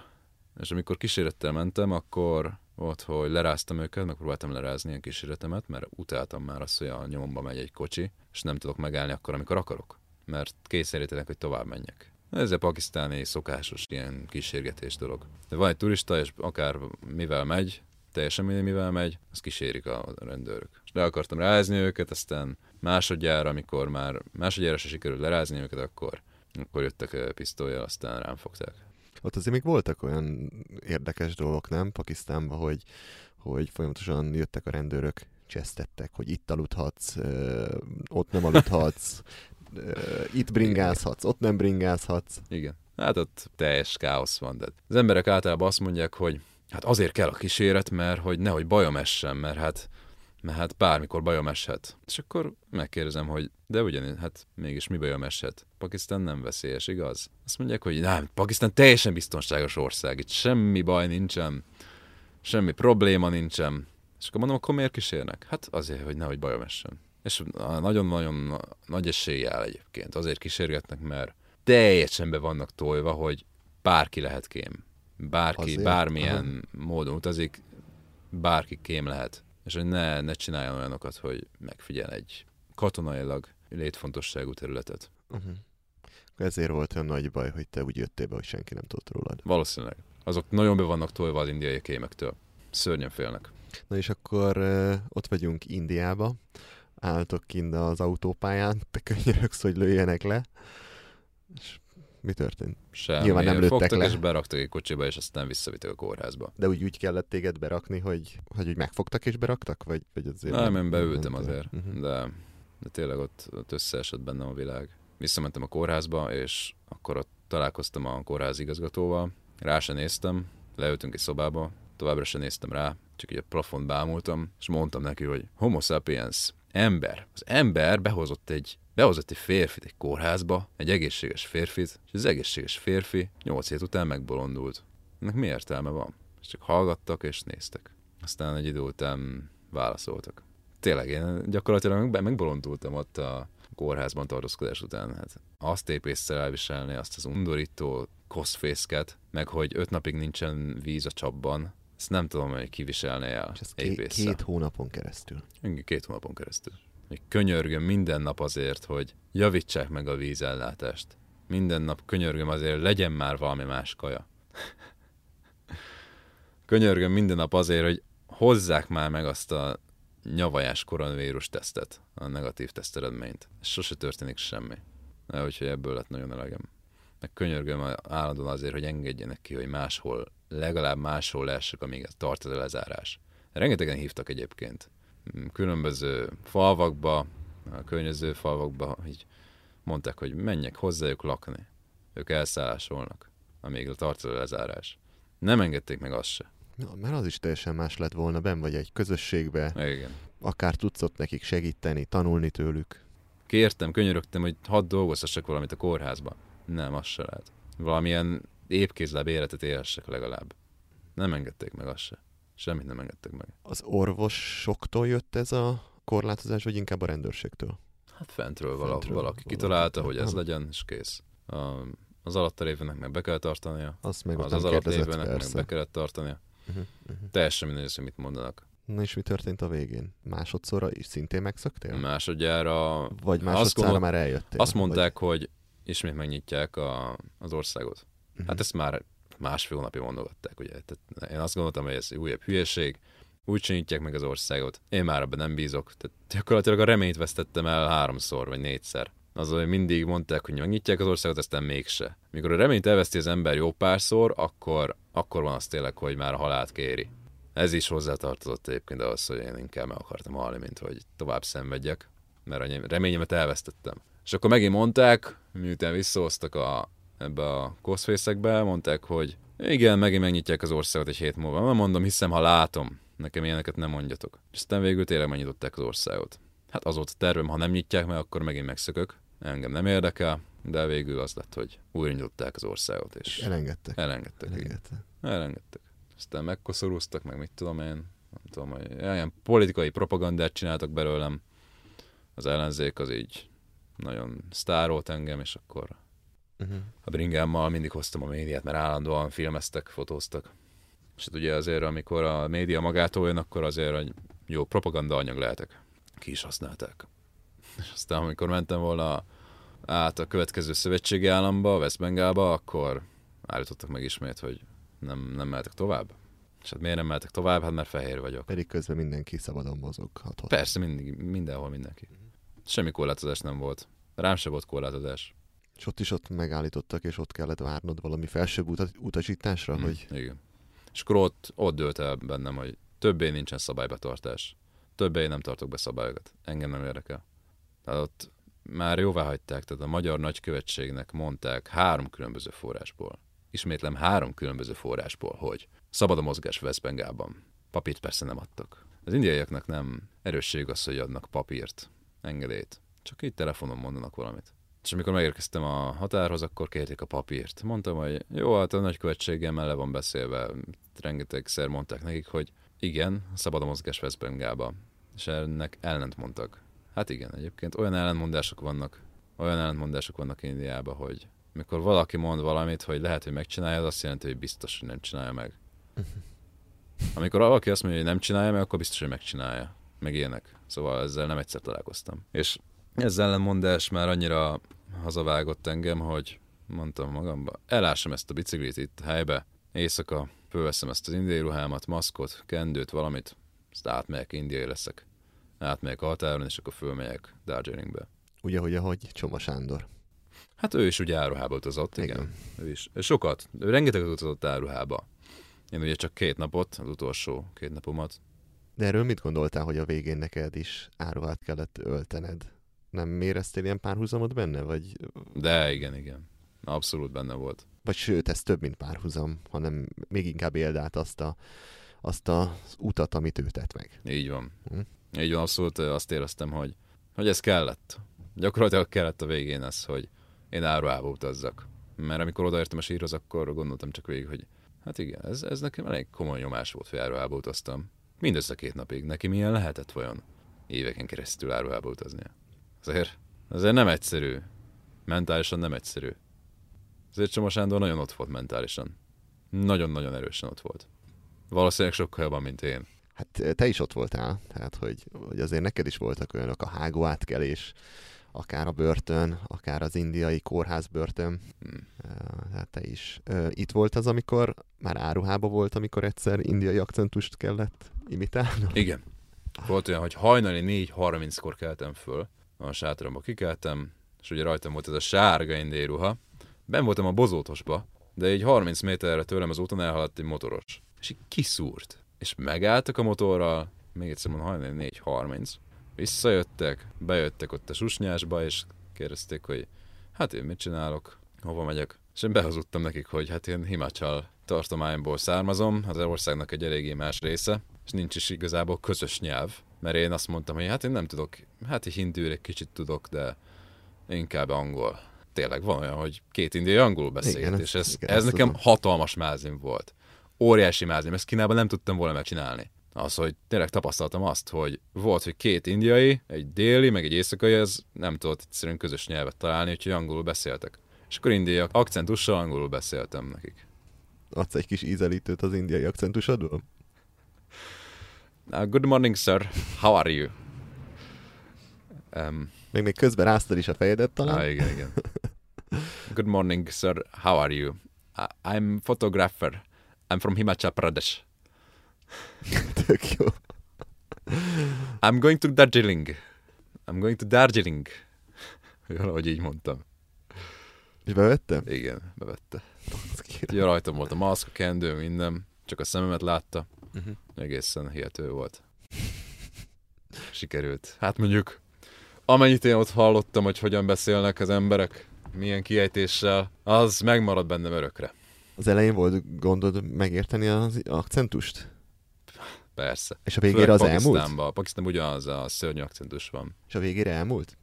és amikor kísérettel mentem, akkor volt, hogy leráztam őket, megpróbáltam lerázni a kíséretemet, mert utáltam már azt, hogy a nyomomba megy egy kocsi, és nem tudok megállni akkor, amikor akarok. Mert kényszerítenek, hogy tovább menjek. Ez a pakisztáni szokásos ilyen kísérgetés dolog. De van egy turista, és akár mivel megy, teljesen mindegy, mivel megy, azt kísérik a rendőrök. És le akartam rázni őket, aztán másodjára, amikor már másodjára se sikerült lerázni őket, akkor, akkor jöttek pisztolyjal, aztán rám fogták. Ott azért még voltak olyan érdekes dolgok, nem? Pakisztánban, hogy, hogy folyamatosan jöttek a rendőrök, csesztettek, hogy itt aludhatsz, ott nem aludhatsz, itt bringázhatsz, ott nem bringázhatsz. Igen. Hát ott teljes káosz van. De az emberek általában azt mondják, hogy hát azért kell a kíséret, mert hogy nehogy bajom essen, mert hát, mert hát bármikor bajom eshet. És akkor megkérdezem, hogy de ugyanis, hát mégis mi bajom eshet? Pakisztán nem veszélyes, igaz? Azt mondják, hogy nem, Pakisztán teljesen biztonságos ország, itt semmi baj nincsen, semmi probléma nincsen. És akkor mondom, akkor miért kísérnek? Hát azért, hogy nehogy bajom essen. És nagyon-nagyon nagy eséllyel egyébként azért kísérgetnek, mert teljesen be vannak tolva, hogy bárki lehet kém bárki, Azért? bármilyen Aha. módon utazik, bárki kém lehet. És hogy ne, ne csináljon olyanokat, hogy megfigyel egy katonailag létfontosságú területet. Uh-huh. Ezért volt olyan nagy baj, hogy te úgy jöttél be, hogy senki nem tudott rólad. Valószínűleg. Azok nagyon be vannak tolva az indiai kémektől. Szörnyen félnek. Na és akkor uh, ott vagyunk Indiába, álltok kint az autópályán, te könyörögsz, hogy lőjenek le, és mi történt? Semmi. Nyilván nem lőttek Fogtak le. és beraktak egy kocsiba, és aztán visszavittek a kórházba. De úgy, úgy kellett téged berakni, hogy, hogy úgy megfogtak és beraktak? Vagy, vagy azért nem, nem, én beültem nem azért, uh-huh. de, de tényleg ott, ott összeesett bennem a világ. Visszamentem a kórházba, és akkor ott találkoztam a kórház igazgatóval, rá se néztem, leültünk egy szobába, továbbra se néztem rá, csak egy plafont bámultam, és mondtam neki, hogy homo sapiens, ember. Az ember behozott egy behozott egy férfit egy kórházba, egy egészséges férfit, és az egészséges férfi nyolc hét után megbolondult. Ennek mi értelme van? És csak hallgattak és néztek. Aztán egy idő után válaszoltak. Tényleg, én gyakorlatilag megbolondultam ott a kórházban tartózkodás után. Hát azt épésszel elviselni, azt az undorító koszfészket, meg hogy öt napig nincsen víz a csapban, ezt nem tudom, hogy kiviselne el. És ez két, két hónapon keresztül. Igen, két hónapon keresztül hogy könyörgöm minden nap azért, hogy javítsák meg a vízellátást. Minden nap könyörgöm azért, legyen már valami más kaja. könyörgöm minden nap azért, hogy hozzák már meg azt a nyavajás koronavírus tesztet, a negatív teszteredményt. Sose történik semmi. Úgyhogy ebből lett nagyon elegem. Meg könyörgöm állandóan azért, hogy engedjenek ki, hogy máshol, legalább máshol lehessek, amíg tart az a lezárás. Rengetegen hívtak egyébként különböző falvakba, a környező falvakba, így Mondták, hogy menjek hozzájuk lakni. Ők elszállásolnak, amíg a tartozó lezárás. Nem engedték meg azt se. Na, mert az is teljesen más lett volna, ben vagy egy közösségbe, Igen. akár tudsz ott nekik segíteni, tanulni tőlük. Kértem, könyörögtem, hogy hadd dolgozhassak valamit a kórházban. Nem, az se lehet. Valamilyen épkézláb életet élhessek legalább. Nem engedték meg azt se. Semmit nem engedtek meg. Az orvosoktól jött ez a korlátozás, vagy inkább a rendőrségtől? Hát fentről, vala, Fentről valaki valaki. kitalálta, hogy ez Aha. legyen, és kész. A, az alatta lévőnek meg be kell tartania, Azt meg az nem az alatt lévőnek meg be kellett tartania. Uh-huh, uh-huh. Teljesen mindegy, hogy mit mondanak. Na és mi történt a végén? Másodszorra is szintén megszöktél? Másodjára Vagy Azt másodszorra gondol- már eljöttél? azt mondták, hogy ismét megnyitják a, az országot. Vagy... Hát ezt már másfél hónapja mondogatták, ugye. Tehát én azt gondoltam, hogy ez újabb hülyeség, úgy nyitják meg az országot. Én már abban nem bízok. Tehát gyakorlatilag a reményt vesztettem el háromszor vagy négyszer. Az, hogy mindig mondták, hogy megnyitják az országot, aztán mégse. Mikor a reményt elveszti az ember jó párszor, akkor, akkor van az tényleg, hogy már a halált kéri. Ez is hozzátartozott egyébként ahhoz, hogy én inkább meg akartam halni, mint hogy tovább szenvedjek, mert a nyem- reményemet elvesztettem. És akkor megint mondták, miután visszahoztak a, ebbe a koszfészekbe, mondták, hogy igen, megint megnyitják az országot egy hét múlva. Nem mondom, hiszem, ha látom. Nekem ilyeneket nem mondjatok. És aztán végül tényleg megnyitották az országot. Hát az volt a tervem, ha nem nyitják meg, akkor megint megszökök. Engem nem érdekel, de végül az lett, hogy újra nyitották az országot, és Elengedtek. elengedtek. igen. Elengedtek. Elengedtek. Aztán megkoszorúztak, meg mit tudom én. Nem tudom, hogy ilyen politikai propagandát csináltak belőlem. Az ellenzék az így nagyon sztárolt engem, és akkor Uh-huh. a bringámmal mindig hoztam a médiát, mert állandóan filmeztek, fotóztak. És hát ugye azért, amikor a média magától jön, akkor azért egy jó propaganda anyag lehetek. Ki is használták. És aztán, amikor mentem volna át a következő szövetségi államba, West Bengalba, akkor állítottak meg ismét, hogy nem, nem mehetek tovább. És hát miért nem mehetek tovább? Hát mert fehér vagyok. Pedig közben mindenki szabadon mozoghat. ott. Persze, mindig, mindenhol mindenki. Semmi korlátozás nem volt. Rám se volt korlátozás. És ott is ott megállítottak, és ott kellett várnod valami felsőbb utat, utasításra, Mm, hogy Igen. És akkor ott, ott dőlt el bennem, hogy többé nincsen szabálybetartás. Többé nem tartok be szabályokat. Engem nem érdekel. Tehát ott már jóvá hagyták, tehát a magyar nagykövetségnek mondták három különböző forrásból. Ismétlem három különböző forrásból, hogy szabad a mozgás West Bengalban. Papírt persze nem adtak. Az indiaiaknak nem erősség az, hogy adnak papírt, engedélyt. Csak így telefonon mondanak valamit. És amikor megérkeztem a határhoz, akkor kérték a papírt. Mondtam, hogy jó, hát a nagykövetséggel le van beszélve. Rengetegszer mondták nekik, hogy igen, szabad a mozgás West Bengalba. És ennek ellent mondtak. Hát igen, egyébként olyan ellentmondások vannak, olyan ellentmondások vannak Indiában, hogy mikor valaki mond valamit, hogy lehet, hogy megcsinálja, az azt jelenti, hogy biztos, hogy nem csinálja meg. Amikor valaki azt mondja, hogy nem csinálja meg, akkor biztos, hogy megcsinálja. Meg ilyenek. Szóval ezzel nem egyszer találkoztam. És ez ellenmondás már annyira hazavágott engem, hogy mondtam magamba, elásom ezt a biciklit itt helybe, éjszaka fölveszem ezt az indiai ruhámat, maszkot, kendőt, valamit, azt átmegyek, indiai leszek. Átmegyek határon, és akkor fölmegyek Darjeelingbe. ugye, hogy ahogy Csoma Sándor. Hát ő is ugye áruhába utazott. Igen. igen. Ő is. Sokat. Ő rengeteget utazott áruhába. Én ugye csak két napot, az utolsó két napomat. De erről mit gondoltál, hogy a végén neked is áruhát kellett öltened? Nem éreztél ilyen párhuzamot benne? Vagy, De igen, igen. Abszolút benne volt. vagy sőt, ez több, mint párhuzam, hanem még inkább éld át azt, a, azt az utat, amit ő tett meg. Így van. Hm. Így van, abszolút azt éreztem, hogy, hogy ez kellett. Gyakorlatilag kellett a végén ez, hogy én áruhába utazzak. Mert amikor odaértem a sírhoz, akkor gondoltam csak végig, hogy hát igen, ez, ez nekem elég komoly nyomás volt, hogy áruhába utaztam. Mindössze két napig. Neki milyen lehetett vajon éveken keresztül áruhába utaznia? Azért, azért nem egyszerű. Mentálisan nem egyszerű. Azért Csoma Sándor nagyon ott volt mentálisan. Nagyon-nagyon erősen ott volt. Valószínűleg sokkal jobban, mint én. Hát te is ott voltál, tehát hogy, hogy azért neked is voltak olyanok, a hágó átkelés, akár a börtön, akár az indiai kórház börtön. Hmm. Hát te is. Ö, Itt volt az, amikor már áruhába volt, amikor egyszer indiai akcentust kellett imitálnod? Igen. Volt olyan, hogy hajnali 4.30-kor keltem föl, a sátramba kikeltem, és ugye rajtam volt ez a sárga indiai ruha. Ben voltam a bozótosba, de így 30 méterre tőlem az úton elhaladt egy motoros. És így kiszúrt. És megálltak a motorral, még egyszer mondom, hajnali 4.30. Visszajöttek, bejöttek ott a susnyásba, és kérdezték, hogy hát én mit csinálok, hova megyek. És én behazudtam nekik, hogy hát én Himachal tartományból származom, az országnak egy eléggé más része, és nincs is igazából közös nyelv. Mert én azt mondtam, hogy hát én nem tudok, hát egy hindűre egy kicsit tudok, de inkább angol. Tényleg van olyan, hogy két indiai angolul beszélt, Igen, és ez, igen, ez nekem tudom. hatalmas mázim volt. Óriási mázim, ezt Kínában nem tudtam volna megcsinálni. Az, hogy tényleg tapasztaltam azt, hogy volt, hogy két indiai, egy déli, meg egy éjszakai, ez nem tudott egyszerűen közös nyelvet találni, úgyhogy angolul beszéltek. És akkor indiaiak akcentussal angolul beszéltem nekik. Adsz egy kis ízelítőt az indiai akcentusodból? Uh, good morning, sir. How are you? Um, Még még közben ráztad is a fejedet talán? ah, igen, igen. Good morning, sir. How are you? I- I'm photographer. I'm from Himachal Pradesh. Tök jó. I'm going to Darjeeling. I'm going to Darjeeling. Valahogy így mondtam. És bevettem? Igen, bevette. Ugye rajtam volt a maszk, a kendő, minden. Csak a szememet látta. Mhm. Egészen hihető volt. Sikerült. Hát mondjuk, amennyit én ott hallottam, hogy hogyan beszélnek az emberek, milyen kiejtéssel, az megmarad bennem örökre. Az elején volt gondod megérteni az akcentust? Persze. És a végére az elmúlt? Pakisztánban. Pakisztánban ugyanaz a szörnyű akcentus van. És a végére elmúlt?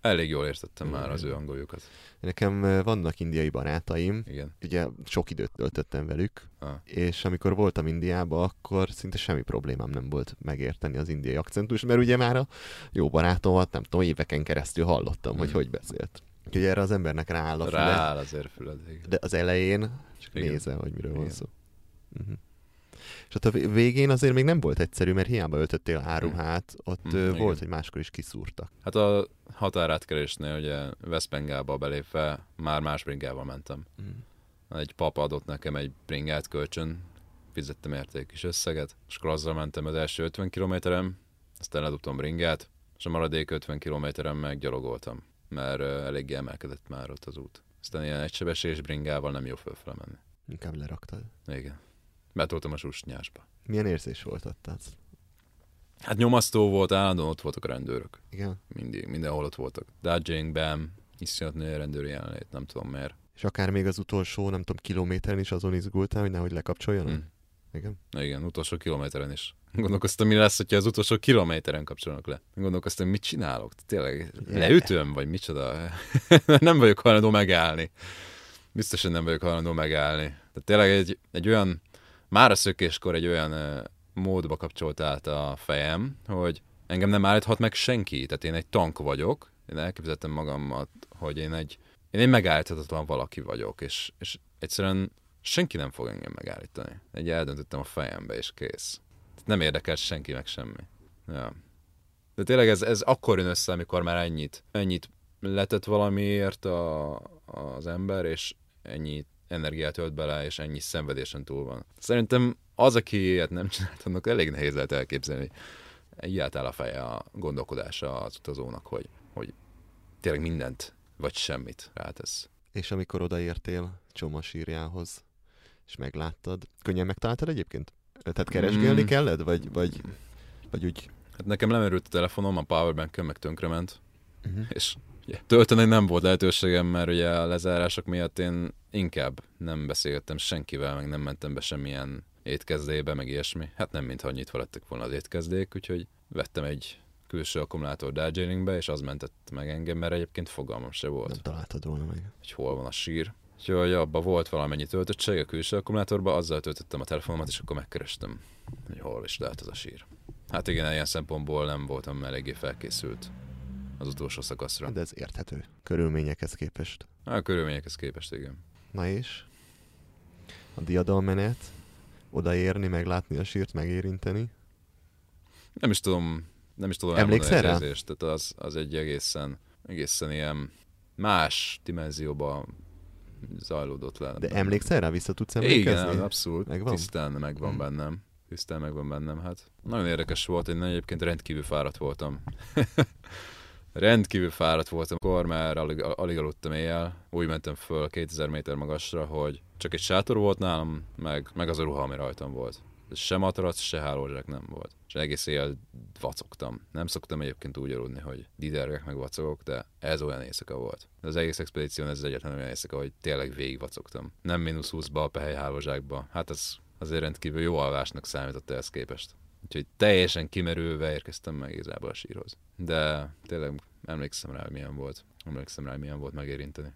Elég jól értettem már az ő angoljukat. Nekem vannak indiai barátaim, Igen. ugye sok időt töltöttem velük, Ah. és amikor voltam Indiában, akkor szinte semmi problémám nem volt megérteni az indiai akcentust, mert ugye már a jó barátomat, nem tudom, éveken keresztül hallottam, hogy Hmm. hogy beszélt. Úgyhogy erre az embernek rááll a füle, Rááll azért füled. igen. de az elején csak Igen. nézze, hogy miről van Igen. szó. Uh-huh. És ott a vé- végén azért még nem volt egyszerű, mert hiába öltöttél áruhát, ott Mm, ö, igen. volt, hogy máskor is kiszúrtak. Hát a határátkerésnél ugye West Bengalba belépve már más bringával mentem. Mm. Egy papa adott nekem egy bringát kölcsön, fizettem érték kis összeget, és akkor azzal mentem az első 50 kilométerem, aztán ledobtam bringát, és a maradék 50 kilométeren meg gyalogoltam, mert eléggé emelkedett már ott az út. Aztán ilyen egysebesés bringával nem jó fölfele menni. Inkább leraktad. Igen. Betoltam a susnyásba. Milyen érzés volt ott az? Hát nyomasztó volt, állandóan ott voltak a rendőrök. Igen. Mindig, mindenhol ott voltak. Darjeelingben iszonyat a rendőri jelenlét, nem tudom miért. És akár még az utolsó, nem tudom, kilométeren is azon izgultál, hogy nehogy lekapcsoljanak? Hm. Igen. Igen, utolsó kilométeren is. Gondolkoztam, mi lesz, hogyha az utolsó kilométeren kapcsolnak le. Gondolkoztam, mit csinálok? Tényleg leütöm, vagy micsoda? nem vagyok hajlandó megállni. Biztosan nem vagyok hajlandó megállni. Tehát tényleg egy, egy olyan, már a szökéskor egy olyan uh, módba kapcsolt át a fejem, hogy engem nem állíthat meg senki. Tehát én egy tank vagyok, én elképzeltem magamat, hogy én egy, én egy megállíthatatlan valaki vagyok, és, és egyszerűen senki nem fog engem megállítani. Egy eldöntöttem a fejembe, és kész. Nem érdekel senki meg semmi. Ja. De tényleg ez, ez akkor jön össze, amikor már ennyit, ennyit letett valamiért a, az ember, és ennyi energiát ölt bele, és ennyi szenvedésen túl van. Szerintem az, aki ilyet nem csinált, annak elég nehéz lehet elképzelni. Így áll a feje a gondolkodása az utazónak, hogy, hogy tényleg mindent, vagy semmit rátesz. És amikor odaértél Csoma sírjához, és megláttad, könnyen megtaláltad egyébként? Tehát keresgélni Mm. kellett, vagy, vagy, vagy úgy... Hát nekem lemerült a telefonom, a powerbank meg tönkrement, Uh-huh. és tölteni nem volt lehetőségem, mert ugye a lezárások miatt én inkább nem beszélgettem senkivel, meg nem mentem be semmilyen étkezdébe, meg ilyesmi. Hát nem, mintha nyitva lettek volna az étkezdék, úgyhogy vettem egy külső akkumulátor Darjeelingbe, és az mentett meg engem, mert egyébként fogalmam se volt, Nem találtad volna meg. hogy hol van a sír. Úgyhogy abban volt valamennyi töltöttség a külső akkumulátorban, azzal töltöttem a telefonomat, és akkor megkerestem, hogy hol is lehet az a sír. Hát igen, ilyen szempontból nem voltam eléggé felkészült az utolsó szakaszra. De ez érthető. Körülményekhez képest. A körülményekhez képest, igen. Na és? A diadalmenet? Odaérni, meglátni a sírt, megérinteni? Nem is tudom, nem is tudom Emlékszel rá? érzést, tehát az, az egy egészen, egészen ilyen más dimenzióban zajlódott le. De emlékszel rá, vissza tudsz emlékezni? Igen, abszolút. Megvan? Tisztán megvan Hmm. bennem. Tisztán megvan bennem, hát. Nagyon érdekes volt, én egyébként rendkívül fáradt voltam. rendkívül fáradt voltam, akkor már alig, alig aludtam éjjel. Úgy mentem föl 2000 méter magasra, hogy csak egy sátor volt nálam, meg, meg az a ruha, ami rajtam volt. Se materac, se hálózsák nem volt. És egész éjjel vacogtam. Nem szoktam egyébként úgy aludni, hogy didergek meg vacogok, de ez olyan éjszaka volt. Az egész expedíción ez az egyetlen olyan éjszaka, hogy tényleg végig vacogtam. Nem mínusz 20-ba a pehely hálózsákba. Hát ez azért rendkívül jó alvásnak számított ehhez képest. Úgyhogy teljesen kimerülve érkeztem meg igazából a sírhoz. De tényleg emlékszem rá, hogy milyen volt. Emlékszem rá, hogy milyen volt megérinteni.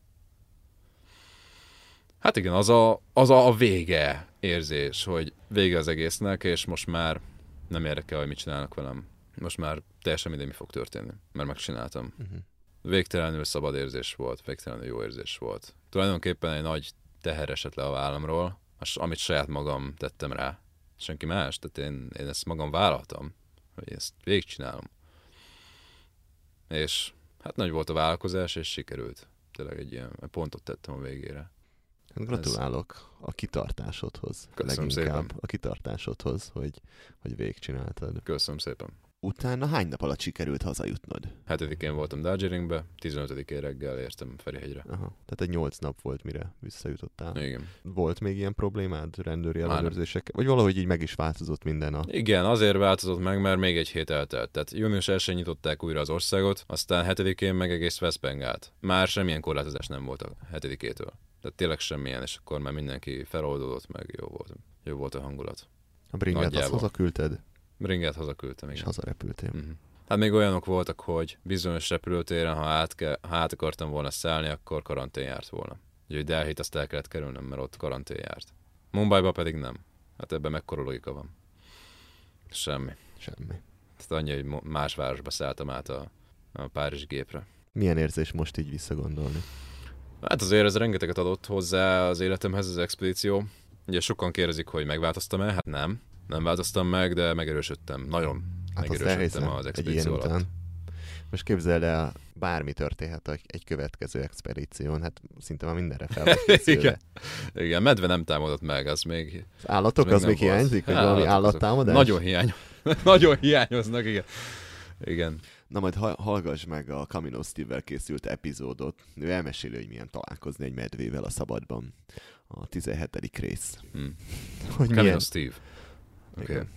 Hát igen, az a, az a, a vége érzés, hogy vége az egésznek, és most már nem érdekel, hogy mit csinálnak velem. Most már teljesen mindegy, mi fog történni, mert megcsináltam. Uh-huh. Végtelenül szabad érzés volt, végtelenül jó érzés volt. Tulajdonképpen egy nagy teher esett le a vállamról, amit saját magam tettem rá. Senki más, tehát én, én ezt magam vállaltam, hogy ezt végigcsinálom. És hát nagy volt a vállalkozás, és sikerült. Tényleg egy ilyen pontot tettem a végére. Hát gratulálok Ez... a kitartásodhoz. Köszönöm leginkább szépen. a kitartásodhoz, hogy, hogy végigcsináltad. Köszönöm szépen. Utána hány nap alatt sikerült hazajutnod? Hetedikén voltam Darjeelingbe, 15-én reggel értem Ferihegyre. Aha. Tehát egy nyolc nap volt, mire visszajutottál. Igen. Volt még ilyen problémád rendőri ellenőrzésekkel? Vagy valahogy így meg is változott minden a... Igen, azért változott meg, mert még egy hét eltelt. Tehát június 1 nyitották újra az országot, aztán hetedikén meg egész West Bengált. Már semmilyen korlátozás nem volt a hetedikétől. Tehát tényleg semmilyen, és akkor már mindenki feloldódott, meg jó volt. Jó volt a hangulat. A bringát azt hazaküldted, Ringát hazaküldtem, és igen. hazarepültél. Mhm. Hát még olyanok voltak, hogy bizonyos repülőtéren, ha át, ke, ha át akartam volna szállni, akkor karantén járt volna. Úgyhogy Delhit azt el kellett kerülnöm, mert ott karantén járt. Mumbaiba pedig nem. Hát ebben mekkora logika van. Semmi. Semmi. Tehát annyi, hogy más városba szálltam át a, a Párizs gépre. Milyen érzés most így visszagondolni? Hát azért ez rengeteget adott hozzá az életemhez az expedíció. Ugye sokan kérdezik, hogy megváltoztam-e? Hát nem. Nem változtam meg, de megerősödtem. Nagyon Hát megerősödtem az expedíció alatt. után. Most képzeld el, bármi történhet egy, következő expedíción, hát szinte már mindenre fel vagy. Igen. Igen, medve nem támadott meg, az még... Az állatok, még az nem még volt. hiányzik, hogy valami állattámadás? Nagyon hiány. Nagyon hiányoznak, igen. Igen. Na majd ha- hallgass meg a Camino Steve-vel készült epizódot. Ő elmeséli, hogy milyen találkozni egy medvével a szabadban. A 17. rész. Hmm. Hogy Camino milyen... Steve. Igen.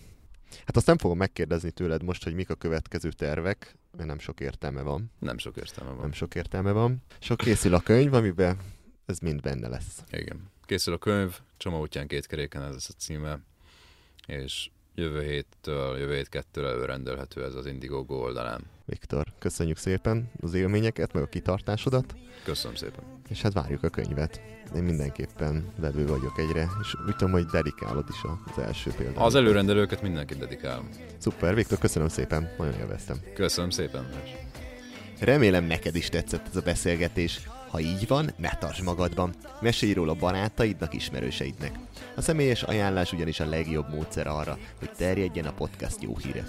Hát azt nem fogom megkérdezni tőled most, hogy mik a következő tervek, mert nem sok értelme van. Nem sok értelme van. Nem sok értelme van. Sok készül a könyv, amiben ez mind benne lesz. Igen. Készül a könyv, Csoma útján két keréken ez lesz a címe, és jövő héttől, jövő hét kettől előrendelhető ez az Indiegogo oldalán. Viktor, köszönjük szépen az élményeket, meg a kitartásodat, Köszönöm szépen. és hát várjuk a könyvet. Én mindenképpen vevő vagyok egyre, és úgy tudom, hogy dedikálod is az első példát. Az előrendelőket mindenkit dedikálom. Szuper, Viktor, köszönöm szépen, nagyon élveztem. Köszönöm szépen. Remélem neked is tetszett ez a beszélgetés. Ha így van, ne tartsd magadban. Mesélj róla barátaidnak, ismerőseidnek. A személyes ajánlás ugyanis a legjobb módszer arra, hogy terjedjen a podcast jó híre.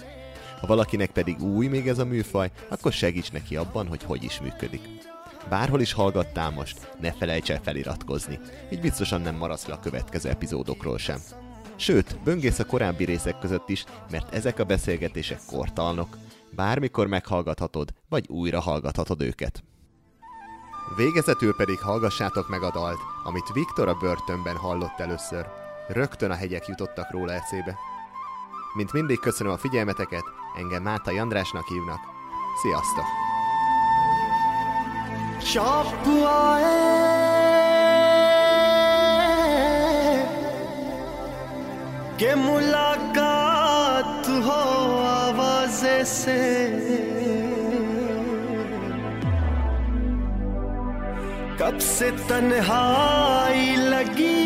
Ha valakinek pedig új még ez a műfaj, akkor segíts neki abban, hogy hogy is működik. Bárhol is hallgattál most, ne felejts el feliratkozni, így biztosan nem maradsz le a következő epizódokról sem. Sőt, böngész a korábbi részek között is, mert ezek a beszélgetések kortalnok. Bármikor meghallgathatod, vagy újra hallgathatod őket. Végezetül pedig hallgassátok meg a dalt, amit Viktor a börtönben hallott először. Rögtön a hegyek jutottak róla eszébe. Mint mindig köszönöm a figyelmeteket, engem Mátai Andrásnak hívnak. Sziasztok! शौक आए के मुलाकात हो आवाज से कब से तन्हाई लगी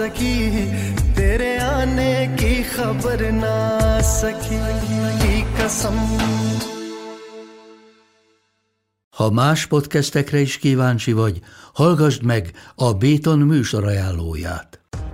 सकी तेरे आने की खबर ना सकी की कसम Ha más podcastekre is kíváncsi vagy, hallgassd meg a Béton műsor ajánlóját.